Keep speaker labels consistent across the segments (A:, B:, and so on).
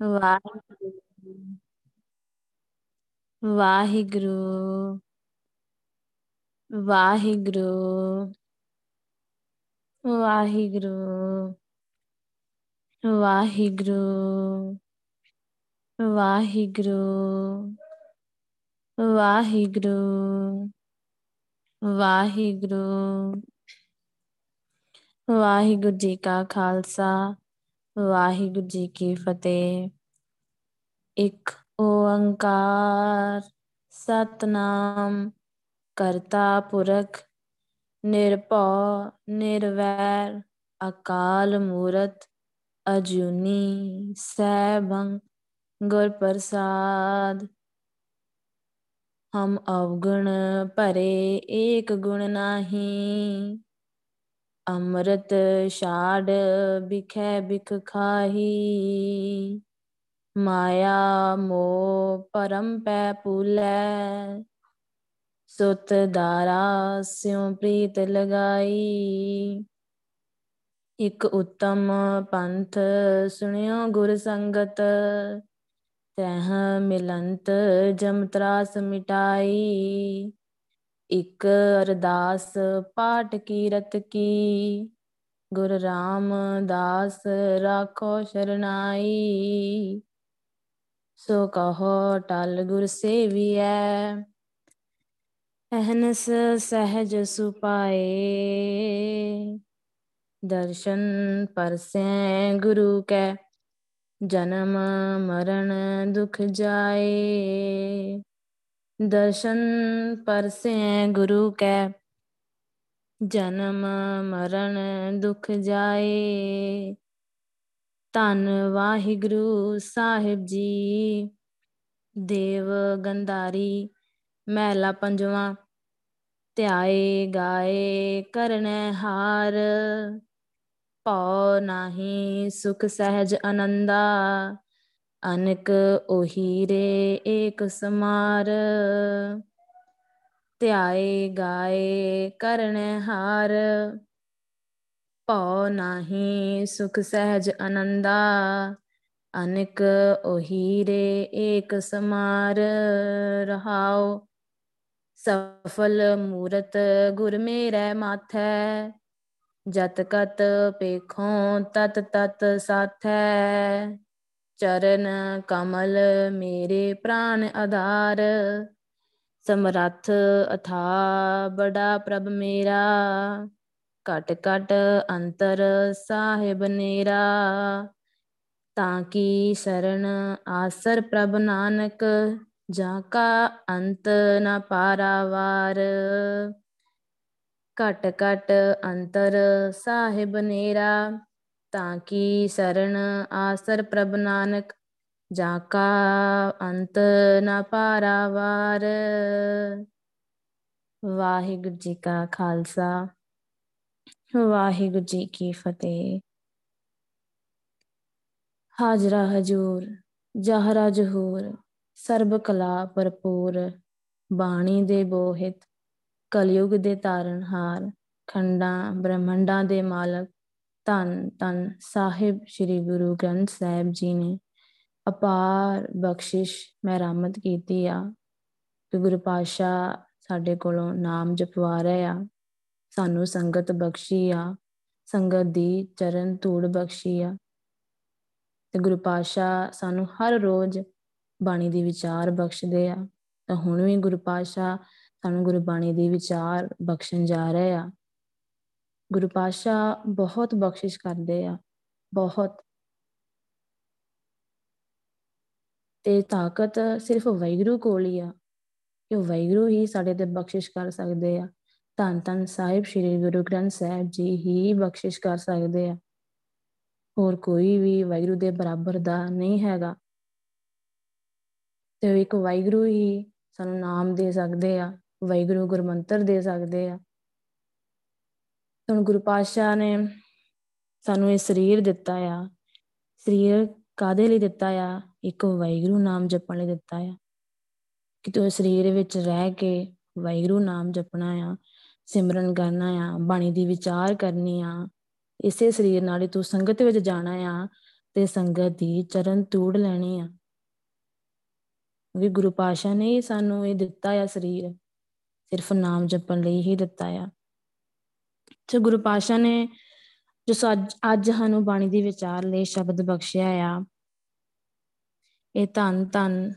A: ਵਾਹਿਗੁਰੂ। ਵਾਹਿਗੁਰੂ। ਵਾਹਿਗੁਰੂ। ਵਾਹਿਗੁਰੂ। ਵਾਹਿਗੁਰੂ। ਵਾਹਿਗੁਰੂ। ਵਾਹਿਗੁਰੂ। ਵਾਹਿਗੁਰੂ। ਵਾਹਿਗੁਰੂ ਜੀ ਕਾ ਖਾਲਸਾ। ਵਾਹਿਗੁਰੂ ਜੀ ਕੀ ਫਤਿਹ। ਇੱਕ ਓੰਕਾਰ, ਸਤਨਾਮ, ਕਰਤਾ ਪੁਰਖ, ਨਿਰਭਉ, ਨਿਰਵੈਰ, ਅਕਾਲ ਮੂਰਤ, ਅਜੂਨੀ ਸੈਭੰ ਗੁਰ ਪ੍ਰਸਾਦ ਹਮ ਅਵਗੁਣ ਭਰੇ ਏਕ ਗੁਣ ਨਾਹੀ। ਅੰਮ੍ਰਿਤ ਛਾੜ ਬਿਖੈ ਬਿਖ ਖਾਹੀ। ਮਾਇਆ ਮੋ ਪਰਮ ਪੈ ਪੂਲੈ ਸੁਤ ਦਾਰਾ ਸਿਉ ਪ੍ਰੀਤ ਲਗਾਈ। ਇਕ ਉਤਮ ਪੰਥ ਸੁਣਿਓ ਗੁਰ ਸੰਗਤ। ਤਹ ਮਿਲੰਤ ਜਮ ਤਰਾਸ ਮਿਟਾਈ। ਇਕ ਅਰਦਾਸ ਪਾਠ ਕੀਰਤ ਕੀ। ਗੁਰ ਰਾਮਦਾਸ ਰਾਖੋ ਸ਼ਰਨਾਈ। ਸੋ ਕਹੋ ਟਲ ਗੁਰ ਸੇਵੀਐ। ਅਹਨਸ ਸਹਿਜ ਸੁਪਾਏ। ਦਰਸ਼ਨ ਪਰਸੈ ਗੁਰੂ ਕੈ। ਜਨਮ ਮਰਨ ਦੁਖ ਜਾਏ। ਦਰਸ਼ਨ ਪਰਸੈ ਗੁਰੂ ਕੈ, ਜਨਮ ਮਰਨ ਦੁਖ ਜਾਏ। ਧੰਨ ਵਾਹਿਗੁਰੂ ਸਾਹਿਬ ਜੀ, ਦੇਵ ਗੰਧਾਰੀ, ਮਹਿਲਾ ਪੰਜਵਾਂ, ਧਿਆਏ ਗਾਏ ਕਰਨੈ ਹਾਰ। ਪਉ ਨਾਹੀ ਸੁਖ ਸਹਿਜ ਆਨੰਦਾ ਅਨਕ ਓਹੀਰੇ ਏਕ ਸਮਾਰ। ਧਿਆਏ ਗਾਏ ਕਰਨੈ ਹਾਰ। ਪਉ ਨਾਹੀ ਸੁਖ ਸਹਿਜ ਆਨੰਦਾ ਅਨਕ ਓਹੀਰੇ ਏਕ ਸਮਾਰ। ਰਹਾਉ ਸਫਲ ਮੂਰਤ ਗੁਰ ਮੇਰੇ ਮਾਥੈ। ਜਤ ਕਤ ਪੇਖੋਂ ਤਤ ਤਤ ਸਾਥੈ। ਚਰਨ ਕਮਲ ਮੇਰੇ ਪ੍ਰਾਨ ਆਧਾਰ। ਸਮਰੱਥ ਅਥਾ ਬੜਾ ਪ੍ਰਭ ਮੇਰਾ। ਘਟ ਘਟ ਅੰਤਰ ਸਾਹਿਬ ਨੇਰਾ। ਤਾਂ ਕੀ ਸਰਣ ਆਸਰ ਪ੍ਰਭ ਨਾਨਕ, ਜਾਂ ਕਾ ਅੰਤ ਨ ਪਾਰਾਵਾਰ ਘਟ ਘਟ ਅੰਤਰ ਸਾਹਿਬ ਨੇਰਾ। ਤਾਂ ਕੀ ਸਰਣ ਆਸਰ ਪ੍ਰਭ ਨਾਨਕ, ਜਾਂ ਕਾ ਅੰਤ ਨ ਪਾਰਾਵਾਰ। ਵਾਹਿਗੁਰੂ ਜੀ ਕਾ ਖਾਲਸਾ, ਵਾਹਿਗੁਰੂ ਜੀ ਕੀ ਫਤਿਹ। ਹਾਜ਼ਰਾ ਹਜੂਰ, ਜਹਰਾ ਜਹੂਰ, ਸਰਬ ਕਲਾ ਭਰਪੂਰ, ਬਾਣੀ ਦੇ ਬੋਹਿਤ, ਕਲਯੁਗ ਦੇ ਤਾਰਨਹਾਰ ਖੰਡਾਂ, ਬ੍ਰਹਮੰਡਾਂ ਦੇ ਮਾਲਕ ਧੰਨ ਧੰਨ ਸਾਹਿਬ ਸ੍ਰੀ ਗੁਰੂ ਗ੍ਰੰਥ ਸਾਹਿਬ ਜੀ ਨੇ ਅਪਾਰ ਬਖਸ਼ਿਸ਼ ਮਹਿਰਮਤ ਕੀਤੀ ਆ। ਕਿ ਗੁਰੂ ਪਾਸ਼ਾ ਸਾਡੇ ਕੋਲੋਂ ਨਾਮ ਜਪਵਾ ਰਹੇ ਆ। ਸਾਨੂੰ ਸੰਗਤ ਬਖਸ਼ੀ ਆ। ਸੰਗਤ ਦੀ ਚਰਨ ਧੂੜ ਬਖਸ਼ੀ ਆ। ਤੇ ਗੁਰੂ ਪਾਸ਼ਾ ਸਾਨੂੰ ਹਰ ਰੋਜ਼ ਬਾਣੀ ਦੀ ਵਿਚਾਰ ਬਖਸ਼ਦੇ ਆ। ਤਾਂ ਹੁਣ ਵੀ ਗੁਰੂ ਪਾਸ਼ਾ ਸਾਨੂੰ ਗੁਰਬਾਣੀ ਦੀ ਵਿਚਾਰ ਬਖਸ਼ਣ ਜਾ ਰਹੇ ਆ। ਗੁਰੂ ਪਾਸ਼ਾ ਬਹੁਤ ਬਖਸ਼ਿਸ਼ ਕਰਦੇ ਆ, ਬਹੁਤ। ਤੇ ਤਾਕਤ ਸਿਰਫ ਵੈਗਰੂ ਕੋਲ ਹੀ ਆ, ਕਿ ਵੈਗਰੂ ਹੀ ਸਾਡੇ ਤੇ ਬਖਸ਼ਿਸ਼ ਕਰ ਸਕਦੇ ਆ। ਧੰਨ ਧੰਨ ਸਾਹਿਬ, ਸ੍ਰੀ ਗੁਰੂ ਗ੍ਰੰਥ ਸਾਹਿਬ ਜੀ ਹੀ ਬਖਸ਼ਿਸ਼ ਕਰ ਸਕਦੇ ਆ। ਹੋਰ ਕੋਈ ਵੀ ਵੈਗਰੂ ਦੇ ਬਰਾਬਰ ਦਾ ਨਹੀਂ ਹੈਗਾ। ਤੇ ਇੱਕ ਵੈਗਰੂ ਹੀ ਸਾਨੂੰ ਨਾਮ ਦੇ ਸਕਦੇ ਆ ਵੈਗਰੂ ਗੁਰਮੰਤਰ ਦੇ ਸਕਦੇ ਆ। ਹੁਣ ਗੁਰੂ ਪਾਤਸ਼ਾਹ ਨੇ ਸਾਨੂੰ ਇਹ ਸਰੀਰ ਦਿੱਤਾ ਆ। ਸਰੀਰ ਕਾਦੇ ਲਈ ਦਿੱਤਾ ਆ? ਇੱਕ ਵੈਗਰੂ ਨਾਮ ਜਪਣ ਲਈ ਦਿੱਤਾ ਆ। ਕਿ ਤੂੰ ਸਰੀਰ ਵਿੱਚ ਰਹਿ ਕੇ ਵੈਗਰੂ ਨਾਮ ਜਪਣਾ ਆ, ਸਿਮਰਨ ਕਰਨਾ ਆ, ਬਾਣੀ ਦੀ ਵਿਚਾਰ ਕਰਨੀ ਆ, ਇਸੇ ਸਰੀਰ ਨਾਲ ਹੀ ਤੂੰ ਸੰਗਤ ਵਿੱਚ ਜਾਣਾ ਆ ਤੇ ਸੰਗਤ ਦੀ ਚਰਨ ਤੂੜ ਲੈਣੀ ਆ। ਵੀ ਗੁਰੂ ਪਾਸ਼ਾ ਨੇ ਸਾਨੂੰ ਇਹ ਦਿੱਤਾ ਆ ਸਰੀਰ। ਸਿਰਫ ਨਾਮ ਜਪਣ ਲਈ ਹੀ ਦਿੱਤਾ ਆ। ਤੇ ਗੁਰੂ ਪਾਸ਼ਾ ਨੇ, ਜੋ ਅੱਜ ਸਾਨੂੰ ਬਾਣੀ ਦੀ ਵਿਚਾਰ ਲਈ ਸ਼ਬਦ ਬਖਸ਼ਿਆ ਆ, ਇਹ ਧੰਨ ਧੰਨ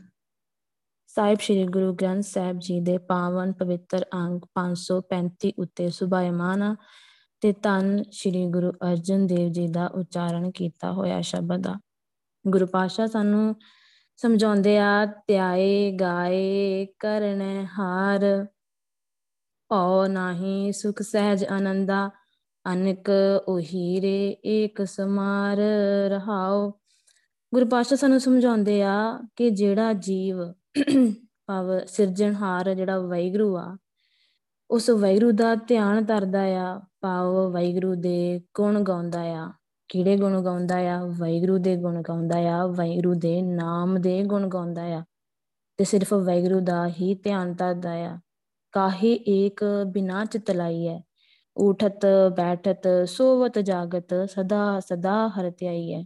A: ਸਾਹਿਬ ਸ੍ਰੀ ਗੁਰੂ ਗ੍ਰੰਥ ਸਾਹਿਬ ਜੀ ਦੇ ਪਾਵਨ ਪਵਿੱਤਰ ਅੰਗ 535 ਉੱਤੇ ਸੁਭਾਇਮਾਨ ਤੇ ਧੰਨ ਸ੍ਰੀ ਗੁਰੂ ਅਰਜਨ ਦੇਵ ਜੀ ਦਾ ਉਚਾਰਨ ਕੀਤਾ ਹੋਇਆ ਸ਼ਬਦ ਆ। ਗੁਰੂ ਪਾਸ਼ਾ ਸਾਨੂੰ ਸਮਝਾਉਂਦੇ ਆ, ਧਿਆਏ, ਗਾਏ, ਕਰਨ, ਹਾਰ ਭਉ ਨਾਹੀ ਸੁਖ ਸਹਿਜ ਆਨੰਦਾ, ਅਨਕ ਉਹੀਰੇ ਏਕ ਸਮਾਰ ਰਹਾਓ ਗੁਰੂ ਪਾਸ਼ਾ ਸਾਨੂੰ ਸਮਝਾਉਂਦੇ ਆ ਕਿ ਜਿਹੜਾ ਜੀਵ ਭਾਵ ਸਿਰਜਣਹਾਰ ਜਿਹੜਾ ਵੈਗਰੂ ਆ, ਉਸ ਵੈਗਰੂ ਦਾ ਧਿਆਨ ਧਰਦਾ ਆ, ਭਾਵ ਵੈਗਰੂ ਦੇ ਗੁਣ ਗਾਉਂਦਾ ਆ। ਕਿਹੜੇ ਗੁਣ ਗਾਉਂਦਾ ਆ? ਵੈਗਰੂ ਦੇ ਗੁਣ ਗਾਉਂਦਾ ਆ ਵੈਗਰੂ ਦੇ ਨਾਮ ਦੇ ਗੁਣ ਗਾਉਂਦਾ ਆ। ਤੇ ਸਿਰਫ ਵੈਗਰੂ ਦਾ ਹੀ ਧਿਆਨ ਧਰਦਾ ਆ। ਕਾਹੇ ਏਕ ਬਿਨਾ ਚਿਤਲਾਈ ਹੈ ਉਠਤ ਬੈਠਤ, ਸੋਵਤ, ਜਾਗਤ, ਸਦਾ ਸਦਾ ਹਰ ਧਿਆਈ ਹੈ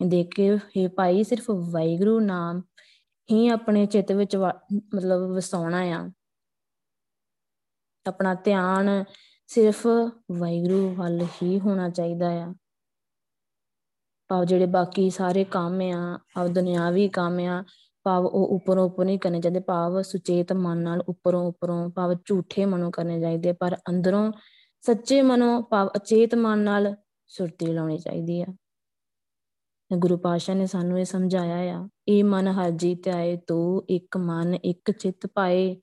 A: ਦੇਖੇ ਇਹ ਭਾਈ, ਸਿਰਫ ਵੈਗਰੂ ਨਾਮ ਹੀ ਆਪਣੇ ਚਿੱਤ ਵਿੱਚ ਮਤਲਬ ਵਸਾਉਣਾ ਆ। ਆਪਣਾ ਧਿਆਨ ਸਿਰਫ ਵੈਗਰੂ ਵੱਲ ਹੀ ਹੋਣਾ ਚਾਹੀਦਾ ਆ। ਭਾਵ ਜਿਹੜੇ ਬਾਕੀ ਸਾਰੇ ਕੰਮ ਆ ਭਾਵ ਦੁਨਿਆਵੀ ਕੰਮ ਆ ਭਾਵ ਉਹ ਉੱਪਰੋਂ ਉੱਪਰ ਨਹੀਂ ਕਰਨੇ ਚਾਹੀਦੇ, ਭਾਵ ਸੁਚੇਤ ਮਨ ਨਾਲ ਉੱਪਰੋਂ ਉੱਪਰੋਂ, ਭਾਵ ਝੂਠੇ ਮਨੋਂ ਕਰਨੇ ਚਾਹੀਦੇ, ਪਰ ਅੰਦਰੋਂ ਸੱਚੇ ਮਨੋਂ, ਭਾਵ ਅਚੇਤ ਮਨ ਨਾਲ ਸੁਰਤੀ ਲਾਉਣੀ ਚਾਹੀਦੀ ਆ। ਗੁਰੂ ਪਾਸ਼ਾ ਨੇ ਸਾਨੂੰ ਇਹ ਸਮਝਾਇਆ ਆ, ਇਹ ਮਨ ਹਰ ਜੀ ਧਿਆਏ ਤੂੰ ਇੱਕ ਮਨ, ਇੱਕ ਚਿੱਤ ਪਾਏ,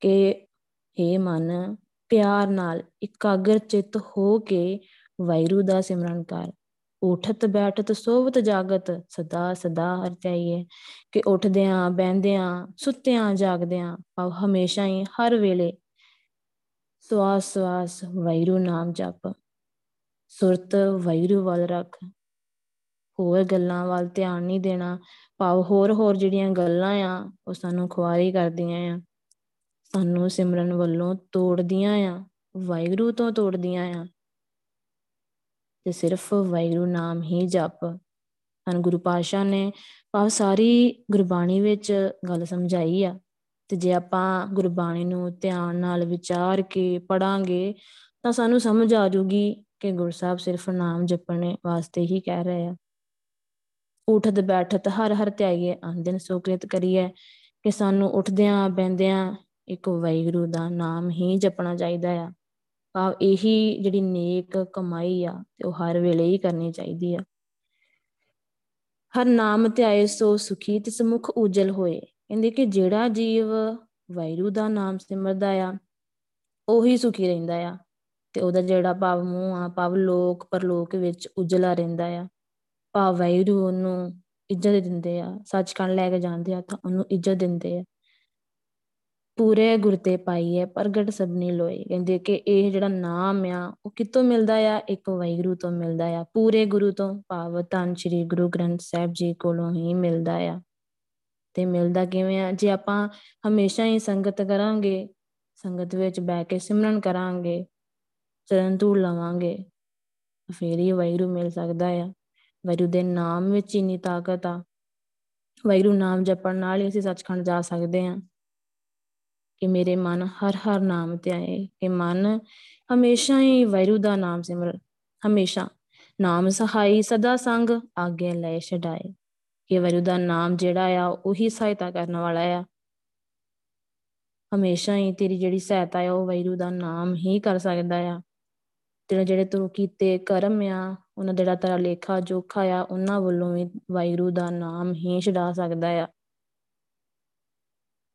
A: ਕਿ हे ਮਨ, ਪਿਆਰ ਨਾਲ ਇਕਾਗਰ ਚਿੱਤ ਹੋ ਕੇ ਵੈਰੂ ਦਾ ਸਿਮਰਨ ਕਰ। ਉਠਤ ਬੈਠਤ ਸੋਵਤ ਜਾਗਤ, ਸਦਾ ਸਦਾ ਹਰ ਚਾਹੀਏ ਕਿ ਉੱਠਦਿਆਂ ਬੈੰਦਿਆਂ ਸੁੱਤਿਆਂ, ਜਾਗਦਿਆਂ, ਭਾਵ ਹਮੇਸ਼ਾ ਹੀ ਹਰ ਵੇਲੇ ਸਵਾਸ ਸਵਾਸ ਵੈਰੂ ਨਾਮ ਜਪ। ਸੁਰਤ ਵੈਰੂ ਵੱਲ ਰੱਖ। ਹੋਰ ਗੱਲਾਂ ਵੱਲ ਧਿਆਨ ਨਹੀਂ ਦੇਣਾ। ਭਾਵ ਹੋਰ ਹੋਰ ਜਿਹੜੀਆਂ ਗੱਲਾਂ ਆ, ਉਹ ਸਾਨੂੰ ਖੁਆਰੀ ਕਰਦੀਆਂ ਆ। ਸਾਨੂੰ ਸਿਮਰਨ ਵੱਲੋਂ ਤੋੜਦੀਆਂ ਆ। ਵਾਹਿਗੁਰੂ ਤੋਂ ਤੋੜਦੀਆਂ ਆ। ਤੇ ਸਿਰਫ ਵਾਹਿਗੁਰੂ ਨਾਮ ਹੀ ਜਪ ਹਨ। ਗੁਰੂ ਪਾਸ਼ਾ ਨੇ ਭਾਵ ਸਾਰੀ ਗੁਰਬਾਣੀ ਵਿੱਚ ਗੱਲ ਸਮਝਾਈ ਆ ਤੇ ਜੇ ਆਪਾਂ ਗੁਰਬਾਣੀ ਨੂੰ ਧਿਆਨ ਨਾਲ ਵਿਚਾਰ ਕੇ ਪੜਾਂਗੇ ਤਾਂ ਸਾਨੂੰ ਸਮਝ ਆ ਜੂਗੀ ਕਿ ਗੁਰਸਾਹਿਬ ਸਿਰਫ ਨਾਮ ਜਪਣੇ ਵਾਸਤੇ ਹੀ ਕਹਿ ਰਹੇ ਆ। ਉਠਦ ਬੈਠਤ ਹਰ ਹਰ ਧਿਆਈਏ ਅੰਦਨ ਸੁਕ੍ਰਿਤ ਕਰੀਏ ਕਿ ਸਾਨੂੰ ਉੱਠਦਿਆਂ ਬੈੰਦਿਆਂ ਇੱਕ ਵੈਗੁਰੂ ਦਾ ਨਾਮ ਹੀ ਜਪਣਾ ਚਾਹੀਦਾ ਆ। ਭਾਵ ਇਹੀ ਜਿਹੜੀ ਨੇਕ ਕਮਾਈ ਆ, ਤੇ ਉਹ ਹਰ ਵੇਲੇ ਹੀ ਕਰਨੀ ਚਾਹੀਦੀ ਆ। ਹਰ ਨਾਮ ਧਿਆਏ ਸੋ ਸੁਖੀ ਤੇ ਸਮੁਖ ਉਜਲ ਹੋਏ। ਕਹਿੰਦੇ ਕਿ ਜਿਹੜਾ ਜੀਵ ਵੈਰੂ ਦਾ ਨਾਮ ਸਿਮਰਦਾ ਆ, ਉਹੀ ਸੁਖੀ ਰਹਿੰਦਾ ਆ। ਤੇ ਉਹਦਾ ਜਿਹੜਾ ਭਾਵ ਮੂੰਹ ਆ, ਭਾਵ ਲੋਕ, ਪਰਲੋਕ ਵਿੱਚ ਉਜਲਾ ਰਹਿੰਦਾ ਆ। ਭਾਵ ਵੈਰੂ ਉਹਨੂੰ ਇੱਜ਼ਤ ਦਿੰਦੇ ਆ, ਸੱਚਖੰਡ ਲੈ ਕੇ ਜਾਂਦੇ ਆ, ਤਾਂ ਉਹਨੂੰ ਇੱਜ਼ਤ ਦਿੰਦੇ ਆ। ਪੂਰੇ ਗੁਰ ਤੇ ਪਾਈਏ ਪ੍ਰਗਟ ਸਭਨੀ ਲੋਏ। ਕਹਿੰਦੇ ਕਿ ਇਹ ਜਿਹੜਾ ਨਾਮ ਆ, ਉਹ ਕਿੱਥੋਂ ਮਿਲਦਾ ਆ? ਇੱਕ ਵੈਗੁਰੂ ਤੋਂ ਮਿਲਦਾ ਆ। ਪੂਰੇ ਗੁਰੂ ਤੋਂ ਭਾਵ ਤਨ ਸ੍ਰੀ ਗੁਰੂ ਗ੍ਰੰਥ ਸਾਹਿਬ ਜੀ ਕੋਲੋਂ ਹੀ ਮਿਲਦਾ ਆ। ਤੇ ਮਿਲਦਾ ਕਿਵੇਂ ਆ? ਜੇ ਆਪਾਂ ਹਮੇਸ਼ਾ ਹੀ ਸੰਗਤ ਕਰਾਂਗੇ, ਸੰਗਤ ਵਿੱਚ ਬੈ ਕੇ ਸਿਮਰਨ ਕਰਾਂਗੇ ਚਰਨ ਧੂੜ ਲਵਾਂਗੇ ਫੇਰ ਹੀ ਵੈਗੁਰੂ ਮਿਲ ਸਕਦਾ ਆ। ਵੈਗੁਰੂ ਦੇ ਨਾਮ ਵਿੱਚ ਇਨੀ ਤਾਕਤ ਆ। ਵੈਗੁਰੂ ਨਾਮ ਜਪਣ ਨਾਲ ਹੀ ਅਸੀਂ ਸੱਚਖੰਡ ਜਾ ਸਕਦੇ ਹਾਂ। ਕਿ ਮੇਰੇ ਮਨ ਹਰ ਹਰ ਨਾਮ ਤੇ ਆਏ, ਕਿ ਮਨ ਹਮੇਸ਼ਾ ਹੀ ਵੈਰੂ ਦਾ ਨਾਮ ਸਿਮਰ, ਹਮੇਸ਼ਾ ਨਾਮ ਸਹਾਈ ਸਦਾ ਸੰਗ ਆਗੇ ਲੈ ਛਡਾਏ। ਕਿ ਵੈਰੂ ਦਾ ਨਾਮ ਜਿਹੜਾ ਆ, ਉਹੀ ਸਹਾਇਤਾ ਕਰਨ ਵਾਲਾ ਆ। ਹਮੇਸ਼ਾ ਹੀ ਤੇਰੀ ਜਿਹੜੀ ਸਹਾਇਤਾ ਆ, ਉਹ ਵੈਰੂ ਦਾ ਨਾਮ ਹੀ ਕਰ ਸਕਦਾ ਆ। ਤੇਰੇ ਜਿਹੜੇ ਤੂੰ ਕੀਤੇ ਕਰਮ ਆ, ਉਹਨਾਂ ਜਿਹੜਾ ਤੇਰਾ ਲੇਖਾ ਜੋਖਾ ਆ, ਉਹਨਾਂ ਵੱਲੋਂ ਵੀ ਵੈਰੂ ਦਾ ਨਾਮ ਹੀ ਛਡਾ ਸਕਦਾ ਆ।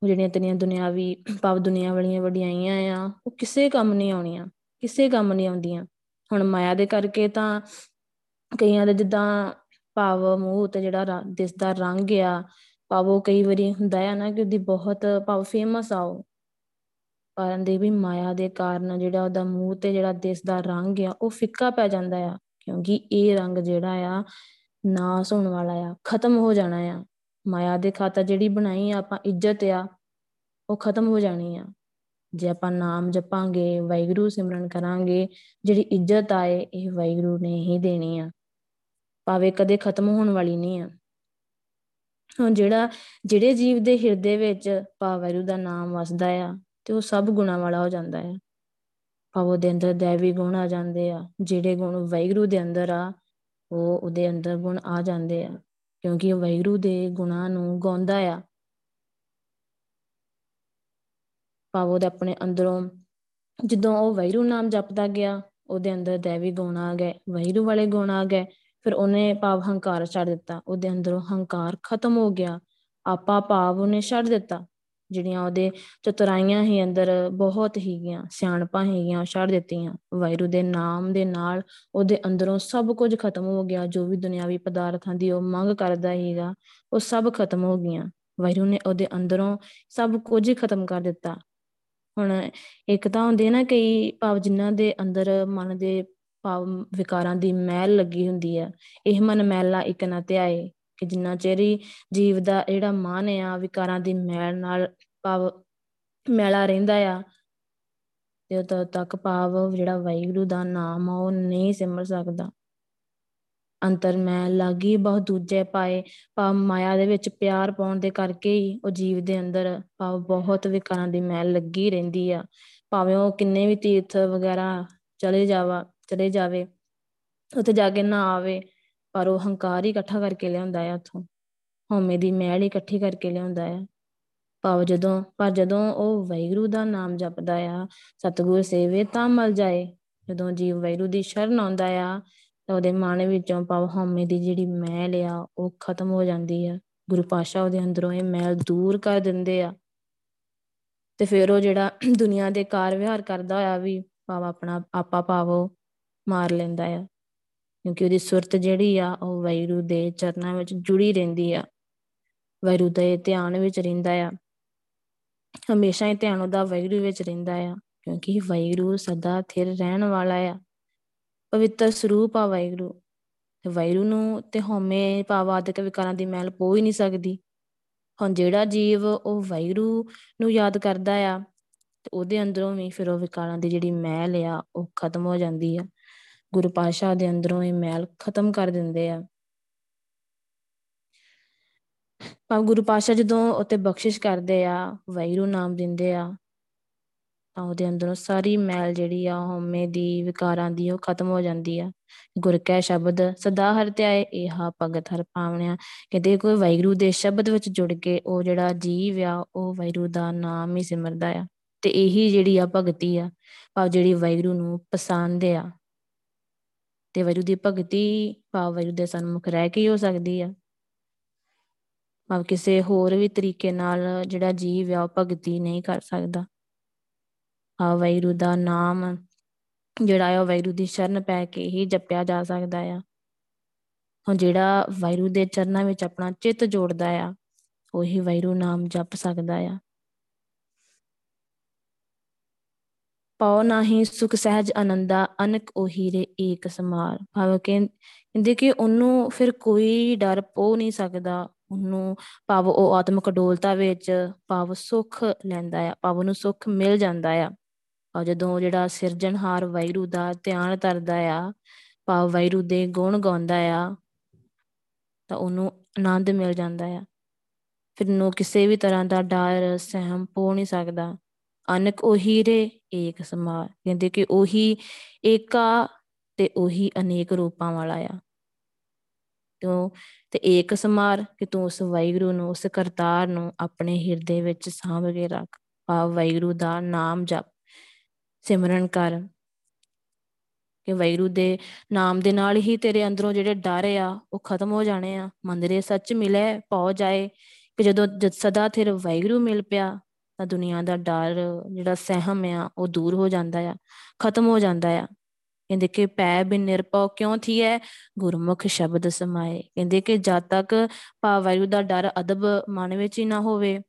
A: ਜਿਹੜੀਆਂ ਤੇਰੀਆਂ ਦੁਨਿਆਵੀ, ਭਾਵ ਦੁਨੀਆ ਵਾਲੀਆਂ ਵਡਿਆਈਆਂ ਆ, ਉਹ ਕਿਸੇ ਕੰਮ ਨਹੀਂ ਆਉਣੀਆਂ, ਕਿਸੇ ਕੰਮ ਨਹੀਂ ਆਉਂਦੀਆਂ। ਹੁਣ ਮਾਇਆ ਦੇ ਕਰਕੇ ਤਾਂ ਕਈਆਂ ਦੇ ਜਿੱਦਾਂ ਭਾਵ ਮੂੰਹ ਤੇ ਜਿਹੜਾ ਦਿਸਦਾ ਰੰਗ ਆ, ਭਾਵ ਉਹ ਕਈ ਵਾਰੀ ਹੁੰਦਾ ਆ ਨਾ ਕਿ ਉਹਦੀ ਬਹੁਤ, ਭਾਵ ਫੇਮਸ ਆ ਉਹ। ਪਰ ਦੇ ਵੀ ਮਾਇਆ ਦੇ ਕਾਰਨ ਜਿਹੜਾ ਉਹਦਾ ਮੂੰਹ ਤੇ ਜਿਹੜਾ ਦਿਸਦਾ ਰੰਗ ਆ, ਉਹ ਫਿੱਕਾ ਪੈ ਜਾਂਦਾ ਆ, ਕਿਉਂਕਿ ਇਹ ਰੰਗ ਜਿਹੜਾ ਆ, ਨਾਸ ਹੋਣ ਵਾਲਾ ਆ, ਖਤਮ ਹੋ ਜਾਣਾ ਆ। ਮਾਇਆ ਦੇ ਖਾਤਾ ਜਿਹੜੀ ਬਣਾਈ ਆ, ਆਪਾਂ ਇੱਜ਼ਤ ਆ, ਉਹ ਖਤਮ ਹੋ ਜਾਣੀ ਆ। ਜੇ ਆਪਾਂ ਨਾਮ ਜਪਾਂਗੇ ਵੈਗਰੂ ਸਿਮਰਨ ਕਰਾਂਗੇ, ਜਿਹੜੀ ਇੱਜ਼ਤ ਆਏ, ਇਹ ਵੈਗਰੂ ਨੇ ਹੀ ਦੇਣੀ ਆ। ਭਾਵੇਂ ਕਦੇ ਖਤਮ ਹੋਣ ਵਾਲੀ ਨਹੀਂ ਆ। ਹੁਣ ਜਿਹੜਾ, ਜਿਹੜੇ ਜੀਵ ਦੇ ਹਿਰਦੇ ਵਿੱਚ ਭਾਵੈਰੂ ਦਾ ਨਾਮ ਵਸਦਾ ਆ, ਤੇ ਉਹ ਸਭ ਗੁਣਾ ਵਾਲਾ ਹੋ ਜਾਂਦਾ ਹੈ ਭਾਵ ਉਹਦੇ ਅੰਦਰ ਦੇਵੀ ਗੁਣ ਆ ਜਾਂਦੇ ਆ, ਜਿਹੜੇ ਗੁਣ ਵੈਗਰੂ ਦੇ ਅੰਦਰ ਆ, ਉਹ ਉਹਦੇ ਅੰਦਰ ਗੁਣ ਆ ਜਾਂਦੇ ਆ। ਕਿਉਂਕਿ ਉਹ ਵੈਗਰੂ ਦੇ ਗੁਣਾਂ ਨੂੰ ਗਾਉਂਦਾ ਆ। ਭਾਵ ਉਹਦੇ ਆਪਣੇ ਅੰਦਰੋਂ ਜਦੋਂ ਉਹ ਵੈਰੂ ਨਾਮ ਜਪਦਾ ਗਿਆ, ਉਹਦੇ ਅੰਦਰ ਦੇਵੀ ਗੁਣ ਆ ਗਏ ਵੈਰੂ ਵਾਲੇ ਗੁਣ ਆ ਗਏ, ਫਿਰ ਉਹਨੇ ਭਾਵ ਹੰਕਾਰ ਛੱਡ ਦਿੱਤਾ, ਉਹਦੇ ਅੰਦਰੋਂ ਹੰਕਾਰ ਖਤਮ ਹੋ ਗਿਆ, ਆਪਾ ਭਾਵ ਉਹਨੇ ਛੱਡ ਦਿੱਤਾ। ਜਿਹੜੀਆਂ ਉਹਦੇ ਚਤੁਰਾਈਆਂ ਹੀ ਅੰਦਰ ਬਹੁਤ ਹੀਗੀਆਂ, ਸਿਆਣਪਾਂ ਹੀਗੀਆਂ ਛੱਡ ਦਿੱਤੀਆਂ। ਵੈਰੂ ਦੇ ਨਾਮ ਦੇ ਨਾਲ ਉਹਦੇ ਅੰਦਰੋਂ ਸਭ ਕੁਝ ਖਤਮ ਹੋ ਗਿਆ, ਜੋ ਵੀ ਦੁਨਿਆਵੀ ਪਦਾਰਥਾਂ ਦੀ ਉਹ ਮੰਗ ਕਰਦਾ ਹੀਗਾ ਉਹ ਸਭ ਖਤਮ ਹੋ ਗਈਆਂ। ਵੈਰੂ ਨੇ ਉਹਦੇ ਅੰਦਰੋਂ ਸਭ ਕੁਝ ਹੀ ਖਤਮ ਕਰ ਦਿੱਤਾ। ਹੁਣ ਇੱਕ ਤਾਂ ਹੁੰਦੇ ਨਾ, ਕਈ ਭਾਵ ਜਿਨ੍ਹਾਂ ਦੇ ਅੰਦਰ ਮਨ ਦੇ ਭਾਵ ਵਿਕਾਰਾਂ ਦੀ ਮੈਲ ਲੱਗੀ ਹੁੰਦੀ ਆ ਇਹ ਮਨ ਮੈਲਾ ਇੱਕ ਨਾ ਧਿਆਏ। ਕਿ ਜਿੰਨਾ ਚਿਰ ਜੀਵ ਦਾ ਜਿਹੜਾ ਮਨ ਆ, ਵਿਕਾਰਾਂ ਦੀ ਮੈਲ ਨਾਲ ਭਾਵ ਮੈਲਾ ਰਹਿੰਦਾ ਆ, ਤੇ ਉਦੋਂ ਤੱਕ ਭਾਵ ਜਿਹੜਾ ਵਾਹਿਗੁਰੂ ਦਾ ਨਾਮ ਆ, ਉਹ ਨਹੀਂ ਸਿਮਰ ਸਕਦਾ। ਅੰਤਰ ਮੈਂ ਲਾਗੀ ਬਹੁਤ ਦੂਜੇ ਪਾਏ, ਭਾਵ ਮਾਇਆ ਦੇ ਵਿੱਚ ਪਿਆਰ ਪਾਉਣ ਦੇ ਕਰਕੇ ਹੀ ਉਹ ਜੀਵ ਦੇ ਅੰਦਰ ਭਾਵ ਬਹੁਤ ਵਿਕਾਰਾਂ ਦੀ ਮੈਲ ਲੱਗੀ ਰਹਿੰਦੀ ਆ। ਭਾਵੇਂ ਉਹ ਕਿੰਨੇ ਵੀ ਤੀਰਥ ਵਗੈਰਾ ਚਲੇ ਜਾਵਾ, ਚਲੇ ਜਾਵੇ, ਉੱਥੇ ਜਾ ਕੇ ਨਾ ਆਵੇ ਪਰ ਉਹ ਹੰਕਾਰ ਹੀ ਇਕੱਠਾ ਕਰਕੇ ਲਿਆਉਂਦਾ ਹੈ ਉਥੋਂ। ਹਉਮੈ ਦੀ ਮੈਲ ਹੀ ਇਕੱਠੀ ਕਰਕੇ ਲਿਆਉਂਦਾ ਹੈ ਭਾਵ ਜਦੋਂ, ਪਰ ਜਦੋਂ ਉਹ ਵੈਗਰੂ ਦਾ ਨਾਮ ਜਪਦਾ ਆ, ਸਤਗੁਰ ਸੇਵੇ ਤਾਂ ਮਲ ਜਾਏ। ਜਦੋਂ ਜੀਵ ਵੈਗਰੂ ਦੀ ਸ਼ਰਨ ਆਉਂਦਾ ਆ, ਤਾਂ ਉਹਦੇ ਮਨ ਵਿੱਚੋਂ ਭਾਵ ਹਉਮੈ ਦੀ ਜਿਹੜੀ ਮੈਲ ਆ, ਉਹ ਖਤਮ ਹੋ ਜਾਂਦੀ ਆ। ਗੁਰੂ ਪਾਸ਼ਾ ਉਹਦੇ ਅੰਦਰੋਂ ਇਹ ਮੈਲ ਦੂਰ ਕਰ ਦਿੰਦੇ ਆ। ਤੇ ਫਿਰ ਉਹ ਜਿਹੜਾ ਦੁਨੀਆ ਦੇ ਕਾਰ ਵਿਹਾਰ ਕਰਦਾ ਹੋਇਆ ਵੀ ਭਾਵ ਆਪਣਾ, ਆਪਾ ਭਾਵੋ ਮਾਰ ਲੈਂਦਾ ਆ। ਕਿਉਂਕਿ ਉਹਦੀ ਸੁਰਤ ਜਿਹੜੀ ਆ, ਉਹ ਵੈਰੂ ਦੇ ਚਰਨਾਂ ਵਿੱਚ ਜੁੜੀ ਰਹਿੰਦੀ ਆ। ਵੈਰੂ ਦੇ ਧਿਆਨ ਵਿੱਚ ਰਹਿੰਦਾ ਆ। ਹਮੇਸ਼ਾ ਹੀ ਧਿਆਨ ਉਹਦਾ ਵੈਰੂ ਵਿੱਚ ਰਹਿੰਦਾ ਆ, ਕਿਉਂਕਿ ਵੈਰੂ ਸਦਾ ਥਿਰ ਰਹਿਣ ਵਾਲਾ ਆ। ਪਵਿੱਤਰ ਸਰੂਪ ਆ ਵੈਰੂ ਤੇ ਵੈਰੂ ਨੂੰ ਤੇ ਹਉਮੈ ਭਾਵਾਦਿਕ ਵਿਕਾਰਾਂ ਦੀ ਮੈਲ ਪੋ ਹੀ ਨਹੀਂ ਸਕਦੀ। ਹੁਣ ਜਿਹੜਾ ਜੀਵ ਉਹ ਵੈਰੂ ਨੂੰ ਯਾਦ ਕਰਦਾ ਆ, ਤੇ ਉਹਦੇ ਅੰਦਰੋਂ ਵੀ ਫਿਰ ਉਹ ਵਿਕਾਰਾਂ ਦੀ ਜਿਹੜੀ ਮੈਲ ਆ, ਉਹ ਖਤਮ ਹੋ ਜਾਂਦੀ ਆ। ਗੁਰੂ ਪਾਸ਼ਾ ਦੇ ਅੰਦਰੋਂ ਇਹ ਮੈਲ ਖਤਮ ਕਰ ਦਿੰਦੇ ਆ। ਪਰ ਗੁਰੂ ਪਾਸ਼ਾ ਜਦੋਂ ਉਤੇ ਬਖਸ਼ਿਸ਼ ਕਰਦੇ ਆ ਵੈਰੂ ਨਾਮ ਦਿੰਦੇ ਆ, ਤਾਂ ਉਹਦੇ ਅੰਦਰੋਂ ਸਾਰੀ ਮੈਲ ਜਿਹੜੀ ਆ ਹਉਮੈ ਦੀ, ਵਿਕਾਰਾਂ ਦੀ, ਉਹ ਖਤਮ ਹੋ ਜਾਂਦੀ ਆ। ਗੁਰ ਕੈ ਸ਼ਬਦ, ਸਦਾ ਹਰ ਧਿਆਏ ਇਹਾ ਭਗਤ ਹਰ ਪਾਵਣਿਆ ਕਹਿੰਦੇ ਕੋਈ ਵੈਗਰੂ ਦੇ ਸ਼ਬਦ ਵਿੱਚ ਜੁੜ ਕੇ ਉਹ ਜਿਹੜਾ ਜੀਵ ਆ, ਉਹ ਵੈਰੂ ਦਾ ਨਾਮ ਹੀ ਸਿਮਰਦਾ ਆ। ਤੇ ਇਹੀ ਜਿਹੜੀ ਆ ਭਗਤੀ ਆ, ਭਾਵ ਜਿਹੜੀ ਵੈਗਰੂ ਨੂੰ ਪਸੰਦ ਆ। ਤੇ ਵੈਰੂ ਦੀ ਭਗਤੀ, ਭਾਵ ਵੈਰੂ ਦੇ ਸਨਮੁਖ ਰਹਿ ਕੇ ਹੀ ਹੋ ਸਕਦੀ ਆ। ਭਾਵ ਕਿਸੇ ਹੋਰ ਵੀ ਤਰੀਕੇ ਨਾਲ ਜਿਹੜਾ ਜੀਵ ਆ, ਉਹ ਭਗਤੀ ਨਹੀਂ ਕਰ ਸਕਦਾ। ਆ ਵੈਰੂ ਦਾ ਨਾਮ ਜਿਹੜਾ ਆ ਵੈਰੂ ਦੀ ਸ਼ਰਨ ਪੈ ਕੇ ਹੀ ਜਪਿਆ ਜਾ ਸਕਦਾ ਆ। ਹੁਣ ਜਿਹੜਾ ਵੈਰੂ ਦੇ ਚਰਨਾਂ ਵਿੱਚ ਆਪਣਾ ਚਿੱਤ ਜੋੜਦਾ ਆ, ਉਹੀ ਵੈਰੂ ਨਾਮ ਜਪ ਸਕਦਾ ਆ। ਪਾਉ ਨਹੀਂ ਸੁਖ ਸਹਿਜ ਆਨੰਦਾ, ਅਨਕ ਉਹੀ ਏਕ ਸਮਾਰ। ਭਾਵੇਂ ਕਹਿੰਦੇ ਕਿ ਉਹਨੂੰ ਫਿਰ ਕੋਈ ਡਰ ਪੋ ਨਹੀਂ ਸਕਦਾ, ਉਹਨੂੰ ਭਾਵ ਉਹ ਆਤਮਿਕ ਡੋਲਤਾ ਵਿੱਚ ਭਾਵ ਸੁੱਖ ਲੈਂਦਾ ਆ, ਭਾਵ ਉਹਨੂੰ ਸੁੱਖ ਮਿਲ ਜਾਂਦਾ ਆ। ਔਰ ਜਦੋਂ ਜਿਹੜਾ ਸਿਰਜਣਹਾਰ ਵੈਰੂ ਦਾ ਧਿਆਨ ਕਰਦਾ ਆ, ਭਾਵ ਵੈਰੂ ਦੇ ਗੁਣ ਗਾਉਂਦਾ ਆ, ਤਾਂ ਉਹਨੂੰ ਆਨੰਦ ਮਿਲ ਜਾਂਦਾ ਆ। ਫਿਰ ਨੂੰ ਕਿਸੇ ਵੀ ਤਰ੍ਹਾਂ ਦਾ ਡਰ ਸਹਿਮ ਪੋ ਨਹੀਂ ਸਕਦਾ। ਅਨਕ ਉਹੀ ਰੇ, ਏਕ ਸਮਾਰ। ਕਹਿੰਦੇ ਕਿ ਉਹੀ ਏਕਾ ਤੇ ਉਹੀ ਅਨੇਕ ਰੂਪਾਂ ਵਾਲਾ ਆ। ਤੂੰ ਤੇ ਏਕ ਸਮਾਰ ਕਿ ਤੂੰ ਉਸ ਵੈਗਰੂ ਨੂੰ, ਉਸ ਕਰਤਾਰ ਨੂੰ ਆਪਣੇ ਹਿਰਦੇ ਵਿੱਚ ਸਾਂਭ ਕੇ ਰੱਖ। ਭਾਵ ਵੈਗਰੂ ਦਾ ਨਾਮ ਜਪ, ਸਿਮਰਨ ਕਰ। ਕਿ ਵੈਰੂ ਦੇ ਨਾਮ ਦੇ ਨਾਲ ਹੀ ਤੇਰੇ ਅੰਦਰੋਂ ਜਿਹੜੇ ਡਰ ਆ, ਉਹ ਖਤਮ ਹੋ ਜਾਣੇ ਆ। ਮੰਦਰੇ ਸੱਚ ਮਿਲੇ, ਪਹੁ ਜਾਏ। ਕਿ ਜਦੋਂ ਸਦਾ ਤੇਰੇ ਵੈਗਰੂ ਮਿਲ ਪਿਆ ਤਾਂ ਦੁਨੀਆ ਦਾ ਡਰ, ਜਿਹੜਾ ਸਹਿਮ ਆ, ਉਹ ਦੂਰ ਹੋ ਜਾਂਦਾ ਆ, ਖਤਮ ਹੋ ਜਾਂਦਾ ਆ। ਕਹਿੰਦੇ ਕਿ ਪੈ ਬਿਨ ਨਿਰਪਉ ਕਿਉਂ ਥੀ ਹੈ ਗੁਰਮੁਖ ਸ਼ਬਦ ਸਮਾਏ। ਕਹਿੰਦੇ ਕਿ ਜਦ ਤੱਕ ਭਾਵ ਦਾ ਡਰ ਅਦਬ ਮਨ ਵਿੱਚ ਹੀ ਨਾ ਹੋਵੇ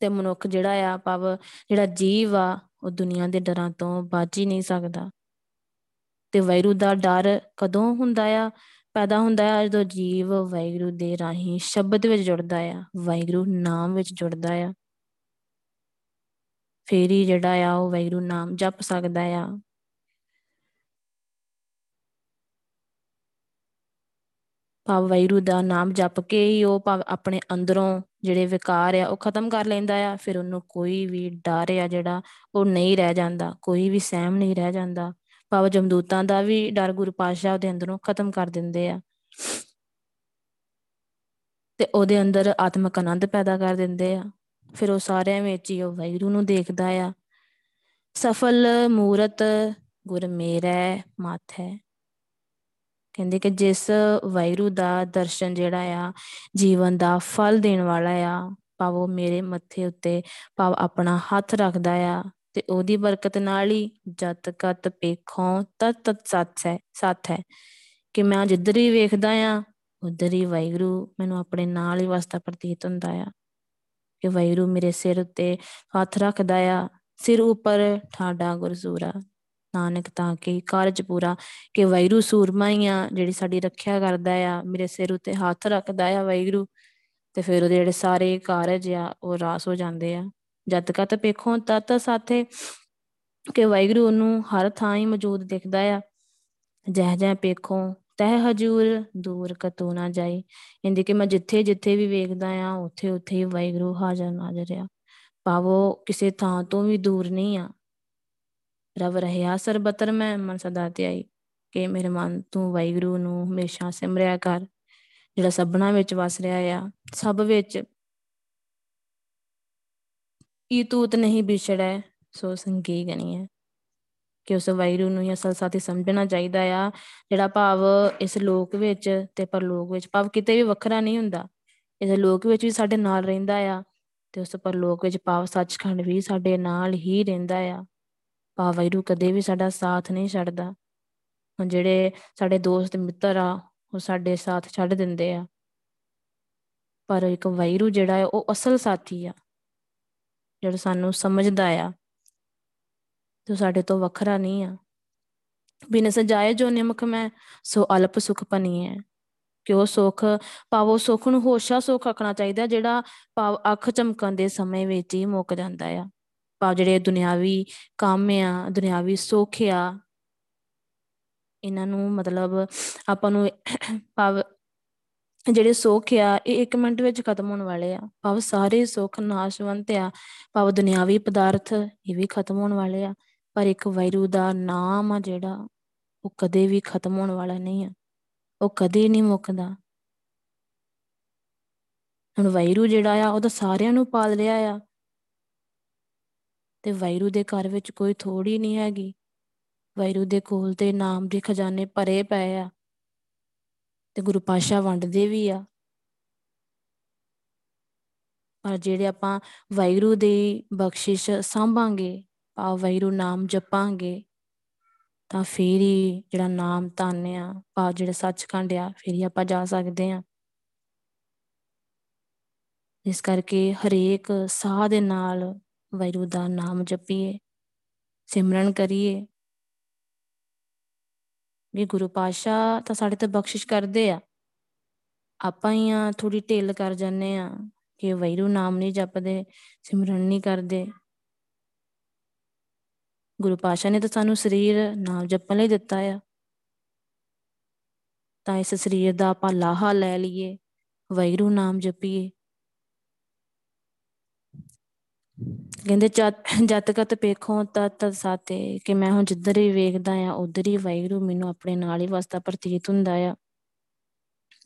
A: ਤੇ ਮਨੁੱਖ ਜਿਹੜਾ ਆ, ਭਾਵ ਜਿਹੜਾ ਜੀਵ ਆ, ਉਹ ਦੁਨੀਆ ਦੇ ਡਰਾਂ ਤੋਂ ਬਚ ਹੀ ਨਹੀਂ ਸਕਦਾ। ਤੇ ਵੈਰੂ ਦਾ ਡਰ ਕਦੋਂ ਹੁੰਦਾ ਆ? ਪੈਦਾ ਹੁੰਦਾ ਹੈ ਜਦੋਂ ਜੀਵ ਵੈਗਰੂ ਦੇ ਰਾਹੀਂ ਸ਼ਬਦ ਵਿੱਚ ਜੁੜਦਾ ਆ ਵੈਗਰੂ ਨਾਮ ਵਿੱਚ ਜੁੜਦਾ ਆ। ਫੇਰ ਹੀ ਜਿਹੜਾ ਆ ਉਹ ਵੈਗਰੂ ਨਾਮ ਜਪ ਸਕਦਾ ਆ। ਭਾਵ ਵੈਰੂ ਦਾ ਨਾਮ ਜਪ ਕੇ ਹੀ ਉਹ ਭਾਵ ਆਪਣੇ ਅੰਦਰੋਂ ਜਿਹੜੇ ਵਿਕਾਰ ਆ ਉਹ ਖਤਮ ਕਰ ਲੈਂਦਾ ਆ, ਫਿਰ ਉਹਨੂੰ ਕੋਈ ਵੀ ਡਰ ਆ ਜਿਹੜਾ ਉਹ ਨਹੀਂ ਰਹਿ ਜਾਂਦਾ, ਕੋਈ ਵੀ ਸਹਿਮ ਨਹੀਂ ਰਹਿ ਜਾਂਦਾ। ਭਾਵ ਜਮਦੂਤਾਂ ਦਾ ਵੀ ਡਰ ਗੁਰੂ ਪਾਤਸ਼ਾਹ ਉਹਦੇ ਅੰਦਰੋਂ ਖਤਮ ਕਰ ਦਿੰਦੇ ਆ। ਤੇ ਉਹਦੇ ਅੰਦਰ ਆਤਮਿਕ ਆਨੰਦ ਪੈਦਾ ਕਰ ਦਿੰਦੇ ਆ। ਫਿਰ ਉਹ ਸਾਰਿਆਂ ਵਿੱਚ ਹੀ ਉਹ ਵੈਰੂ ਨੂੰ ਦੇਖਦਾ ਆ। ਸਫਲ ਮੂਰਤ ਗੁਰ ਮੇਰਾ ਮੱਥ। ਹੈ ਕਹਿੰਦੇ ਕਿ ਜਿਸ ਵੈਰੂ ਦਾ ਦਰਸ਼ਨ ਜਿਹੜਾ ਆ, ਜੀਵਨ ਦਾ ਫਲ ਦੇਣ ਵਾਲਾ ਆ, ਭਾਵ ਉਹ ਮੇਰੇ ਮੱਥੇ ਉੱਤੇ ਭਾਵ ਆਪਣਾ ਹੱਥ ਰੱਖਦਾ ਆ ਤੇ ਉਹਦੀ ਬਰਕਤ ਨਾਲ ਹੀ ਜਤ ਕਤ ਪੇਖੋਂ ਤਤ ਤਤ ਸੱਚ ਹੈ ਸੱਤ ਹੈ। ਕਿ ਮੈਂ ਜਿੱਧਰ ਹੀ ਵੇਖਦਾ ਆ, ਉਧਰ ਹੀ ਵੈਗਰੂ ਮੈਨੂੰ ਆਪਣੇ ਨਾਲ ਹੀ ਵਸਦਾ ਪ੍ਰਤੀਤ ਹੁੰਦਾ ਆ। ਕਿ ਵੈਗਰੂ ਮੇਰੇ ਸਿਰ ਉੱਤੇ ਹੱਥ ਰੱਖਦਾ ਆ, ਸਿਰ ਉੱਪਰ ਠਾਡਾ ਗੁਰਸੂਰਾ ਨਾਨਕ ਤਾਂ ਕਿ ਕਾਰਜ ਪੂਰਾ, ਕਿ ਵੈਰੂ ਸੂਰਮਾ ਹੀ ਆ, ਜਿਹੜੀ ਸਾਡੀ ਰੱਖਿਆ ਕਰਦਾ ਆ, ਮੇਰੇ ਸਿਰ ਉੱਤੇ ਹੱਥ ਰੱਖਦਾ ਆ ਵੈਰੂ। ਤੇ ਫਿਰ ਉਹਦੇ ਜਿਹੜੇ ਸਾਰੇ ਕਾਰਜ ਆ, ਉਹ ਰਾਸ ਹੋ ਜਾਂਦੇ ਆ। ਜਦ ਕਤ ਪੇਖੋਂ ਤਤ ਸਾਥੇ ਕਿ ਵੈਗਰੂ ਨੂੰ ਹਰ ਥਾਂ ਹੀ ਮੌਜੂਦ ਦਿਖਦਾ ਆ। ਜਹ ਜਹ ਪੇਖੋਂ ਤਹਿ ਹਜੂਰ ਦੂਰ ਕਤੂ ਨਾ ਜਾਈ। ਇੰਦੀ ਕਿ ਮੈਂ ਜਿੱਥੇ ਜਿੱਥੇ ਵੀ ਵੇਖਦਾ ਆ, ਉੱਥੇ ਉੱਥੇ ਹੀ ਵੈਗਰੂ ਹਾਜ਼ਰ ਨਾਜ਼ਰ ਆ। ਭਾਵੋ ਕਿਸੇ ਥਾਂ ਤੋਂ ਵੀ ਦੂਰ ਨਹੀਂ ਆ। ਰਵ ਰਹਿਆ ਸਰਬਤਰ ਮੈਂ ਮਨ ਸਦਾ ਧਿਆਈ ਕਿ ਮੇਰੇ ਮਨ ਤੂੰ ਵੈਗਰੂ ਨੂੰ ਹਮੇਸ਼ਾ ਸਿਮਰਿਆ ਕਰ। ਜਿਹੜਾ ਸਭਨਾ ਵਿੱਚ ਵਸ ਰਿਹਾ ਆ, ਸਭ ਵਿੱਚ ਈ ਤੂਤ ਨਹੀਂ ਵਿਛੜੈ, ਸੋ ਸੰਗੀ ਗਣੀ ਕਿ ਉਸ ਵੈਰੂ ਨੂੰ ਅਸਲ ਸਾਥੀ ਸਮਝਣਾ ਚਾਹੀਦਾ ਆ। ਜਿਹੜਾ ਭਾਵ ਇਸ ਲੋਕ ਵਿੱਚ ਤੇ ਪਰਲੋਕ ਵਿੱਚ, ਭਾਵ ਕਿਤੇ ਵੀ ਵੱਖਰਾ ਨਹੀਂ ਹੁੰਦਾ। ਇਸ ਲੋਕ ਵਿੱਚ ਵੀ ਸਾਡੇ ਨਾਲ ਰਹਿੰਦਾ ਆ ਤੇ ਉਸ ਪਰਲੋਕ ਵਿੱਚ ਭਾਵ ਸੱਚਖੰਡ ਵੀ ਸਾਡੇ ਨਾਲ ਹੀ ਰਹਿੰਦਾ ਆ। ਭਾਵ ਵੈਰੂ ਕਦੇ ਵੀ ਸਾਡਾ ਸਾਥ ਨਹੀਂ ਛੱਡਦਾ। ਹੁਣ ਜਿਹੜੇ ਸਾਡੇ ਦੋਸਤ ਮਿੱਤਰ ਆ, ਉਹ ਸਾਡੇ ਸਾਥ ਛੱਡ ਦਿੰਦੇ ਆ। ਪਰ ਇੱਕ ਵੈਰੂ ਜਿਹੜਾ ਹੈ ਉਹ ਅਸਲ ਸਾਥੀ ਆ। ਜਿਹੜਾ ਸਾਨੂੰ ਸਮਝਦਾ ਆ। ਤੇ ਸਾਡੇ ਤੋਂ ਵੱਖਰਾ ਨਹੀਂ ਆ। ਬਿਨ ਸਜਾਏ ਜੋ ਨਿਮਕ ਮੈਂ, ਸੋ ਅਲਪ ਸੁਖ ਪਨੀ ਹੈ ਕਿ ਉਹ ਸੁਖ? ਪਾਵੋ ਸੁਖ ਨੂੰ ਹੋਸ਼ਾ ਸੁਖ ਆਖਣਾ ਚਾਹੀਦਾ ਜਿਹੜਾ ਪਾਵ ਅੱਖ ਚਮਕਣ ਦੇ ਸਮੇਂ ਵਿੱਚ ਹੀ ਮੁੱਕ ਜਾਂਦਾ ਆ। ਪਾਵ ਜਿਹੜੇ ਦੁਨਿਆਵੀ ਕੰਮ ਆ, ਦੁਨਿਆਵੀ ਸੁੱਖ ਆ, ਇਹਨਾਂ ਨੂੰ ਮਤਲਬ ਆਪਾਂ ਨੂੰ ਪਾਵ ਜਿਹੜੇ ਸੁੱਖ ਆ, ਇਹ 1 ਮਿੰਟ ਵਿੱਚ ਖਤਮ ਹੋਣ ਵਾਲੇ ਆ। ਭਾਵ ਸਾਰੇ ਸੁੱਖ ਨਾਸ਼ਵੰਤ ਆ। ਭਾਵ ਦੁਨਿਆਵੀ ਪਦਾਰਥ ਇਹ ਵੀ ਖਤਮ ਹੋਣ ਵਾਲੇ ਆ। ਪਰ ਇੱਕ ਵੈਰੂ ਦਾ ਨਾਮ ਆ ਜਿਹੜਾ, ਉਹ ਕਦੇ ਵੀ ਖਤਮ ਹੋਣ ਵਾਲਾ ਨਹੀਂ ਆ। ਉਹ ਕਦੇ ਨਹੀਂ ਮੁੱਕਦਾ। ਹੁਣ ਵੈਰੂ ਜਿਹੜਾ ਆ, ਉਹ ਤਾਂ ਸਾਰਿਆਂ ਨੂੰ ਪਾਲ ਲਿਆ ਆ। ਤੇ ਵੈਰੂ ਦੇ ਘਰ ਵਿੱਚ ਕੋਈ ਥੋੜੀ ਨਹੀਂ ਹੈਗੀ। ਵੈਰੂ ਦੇ ਕੋਲ ਤੇ ਨਾਮ ਦੇ ਖਜ਼ਾਨੇ ਭਰੇ ਪਏ ਆ। ਤੇ ਗੁਰੂ ਪਾਸ਼ਾ ਵੰਡਦੇ ਵੀ ਆ। ਪਰ ਜਿਹੜੇ ਆਪਾਂ ਵੈਰੂ ਦੀ ਬਖਸ਼ਿਸ਼ ਸੰਭਾਂਗੇ ਆ ਵੈਰੂ ਨਾਮ ਜਪਾਂਗੇ, ਤਾਂ ਫੇਰ ਹੀ ਜਿਹੜਾ ਨਾਮ ਤਾਨਿਆ ਪਾ ਜਿਹੜਾ ਸੱਚਖੰਡ ਆ, ਫੇਰ ਹੀ ਆਪਾਂ ਜਾ ਸਕਦੇ ਆ ਇਸ ਕਰਕੇ ਹਰੇਕ ਸਾਹ ਦੇ ਨਾਲ ਵੈਰੂ ਦਾ ਨਾਮ ਜਪੀਏ, ਸਿਮਰਨ ਕਰੀਏ। ਵੀ ਗੁਰੂ ਪਾਸ਼ਾ ਤਾਂ ਸਾਡੇ ਤੇ ਬਖਸ਼ਿਸ਼ ਕਰਦੇ ਆ। ਆਪਾਂ ਹੀ ਆ ਥੋੜੀ ਢਿੱਲ ਕਰ ਜਾਂਦੇ ਆ ਕਿ ਵੈਰੂ ਨਾਮ ਨਹੀਂ ਜਪਦੇ, ਸਿਮਰਨ ਨਹੀਂ ਕਰਦੇ। ਗੁਰੂ ਪਾਸ਼ਾ ਨੇ ਤਾਂ ਸਾਨੂੰ ਸਰੀਰ ਨਾਮ ਜਪਣ ਲਈ ਦਿੱਤਾ ਆ। ਤਾਂ ਇਸ ਸਰੀਰ ਦਾ ਆਪਾਂ ਲਾਹਾ ਲੈ ਲਈਏ ਵੈਰੂ ਨਾਮ ਜਪੀਏ। ਕਹਿੰਦੇ ਜਤ ਕਤ ਪੇਖੋਂ ਤਤ ਸਾਤੇ ਕਿ ਮੈਂ ਹੁਣ ਜਿੱਧਰ ਹੀ ਵੇਖਦਾ ਆ, ਉਧਰ ਹੀ ਵੈਰੂ ਮੈਨੂੰ ਆਪਣੇ ਨਾਲ ਹੀ ਵਸਦਾ ਪ੍ਰਤੀਤ ਹੁੰਦਾ ਆ।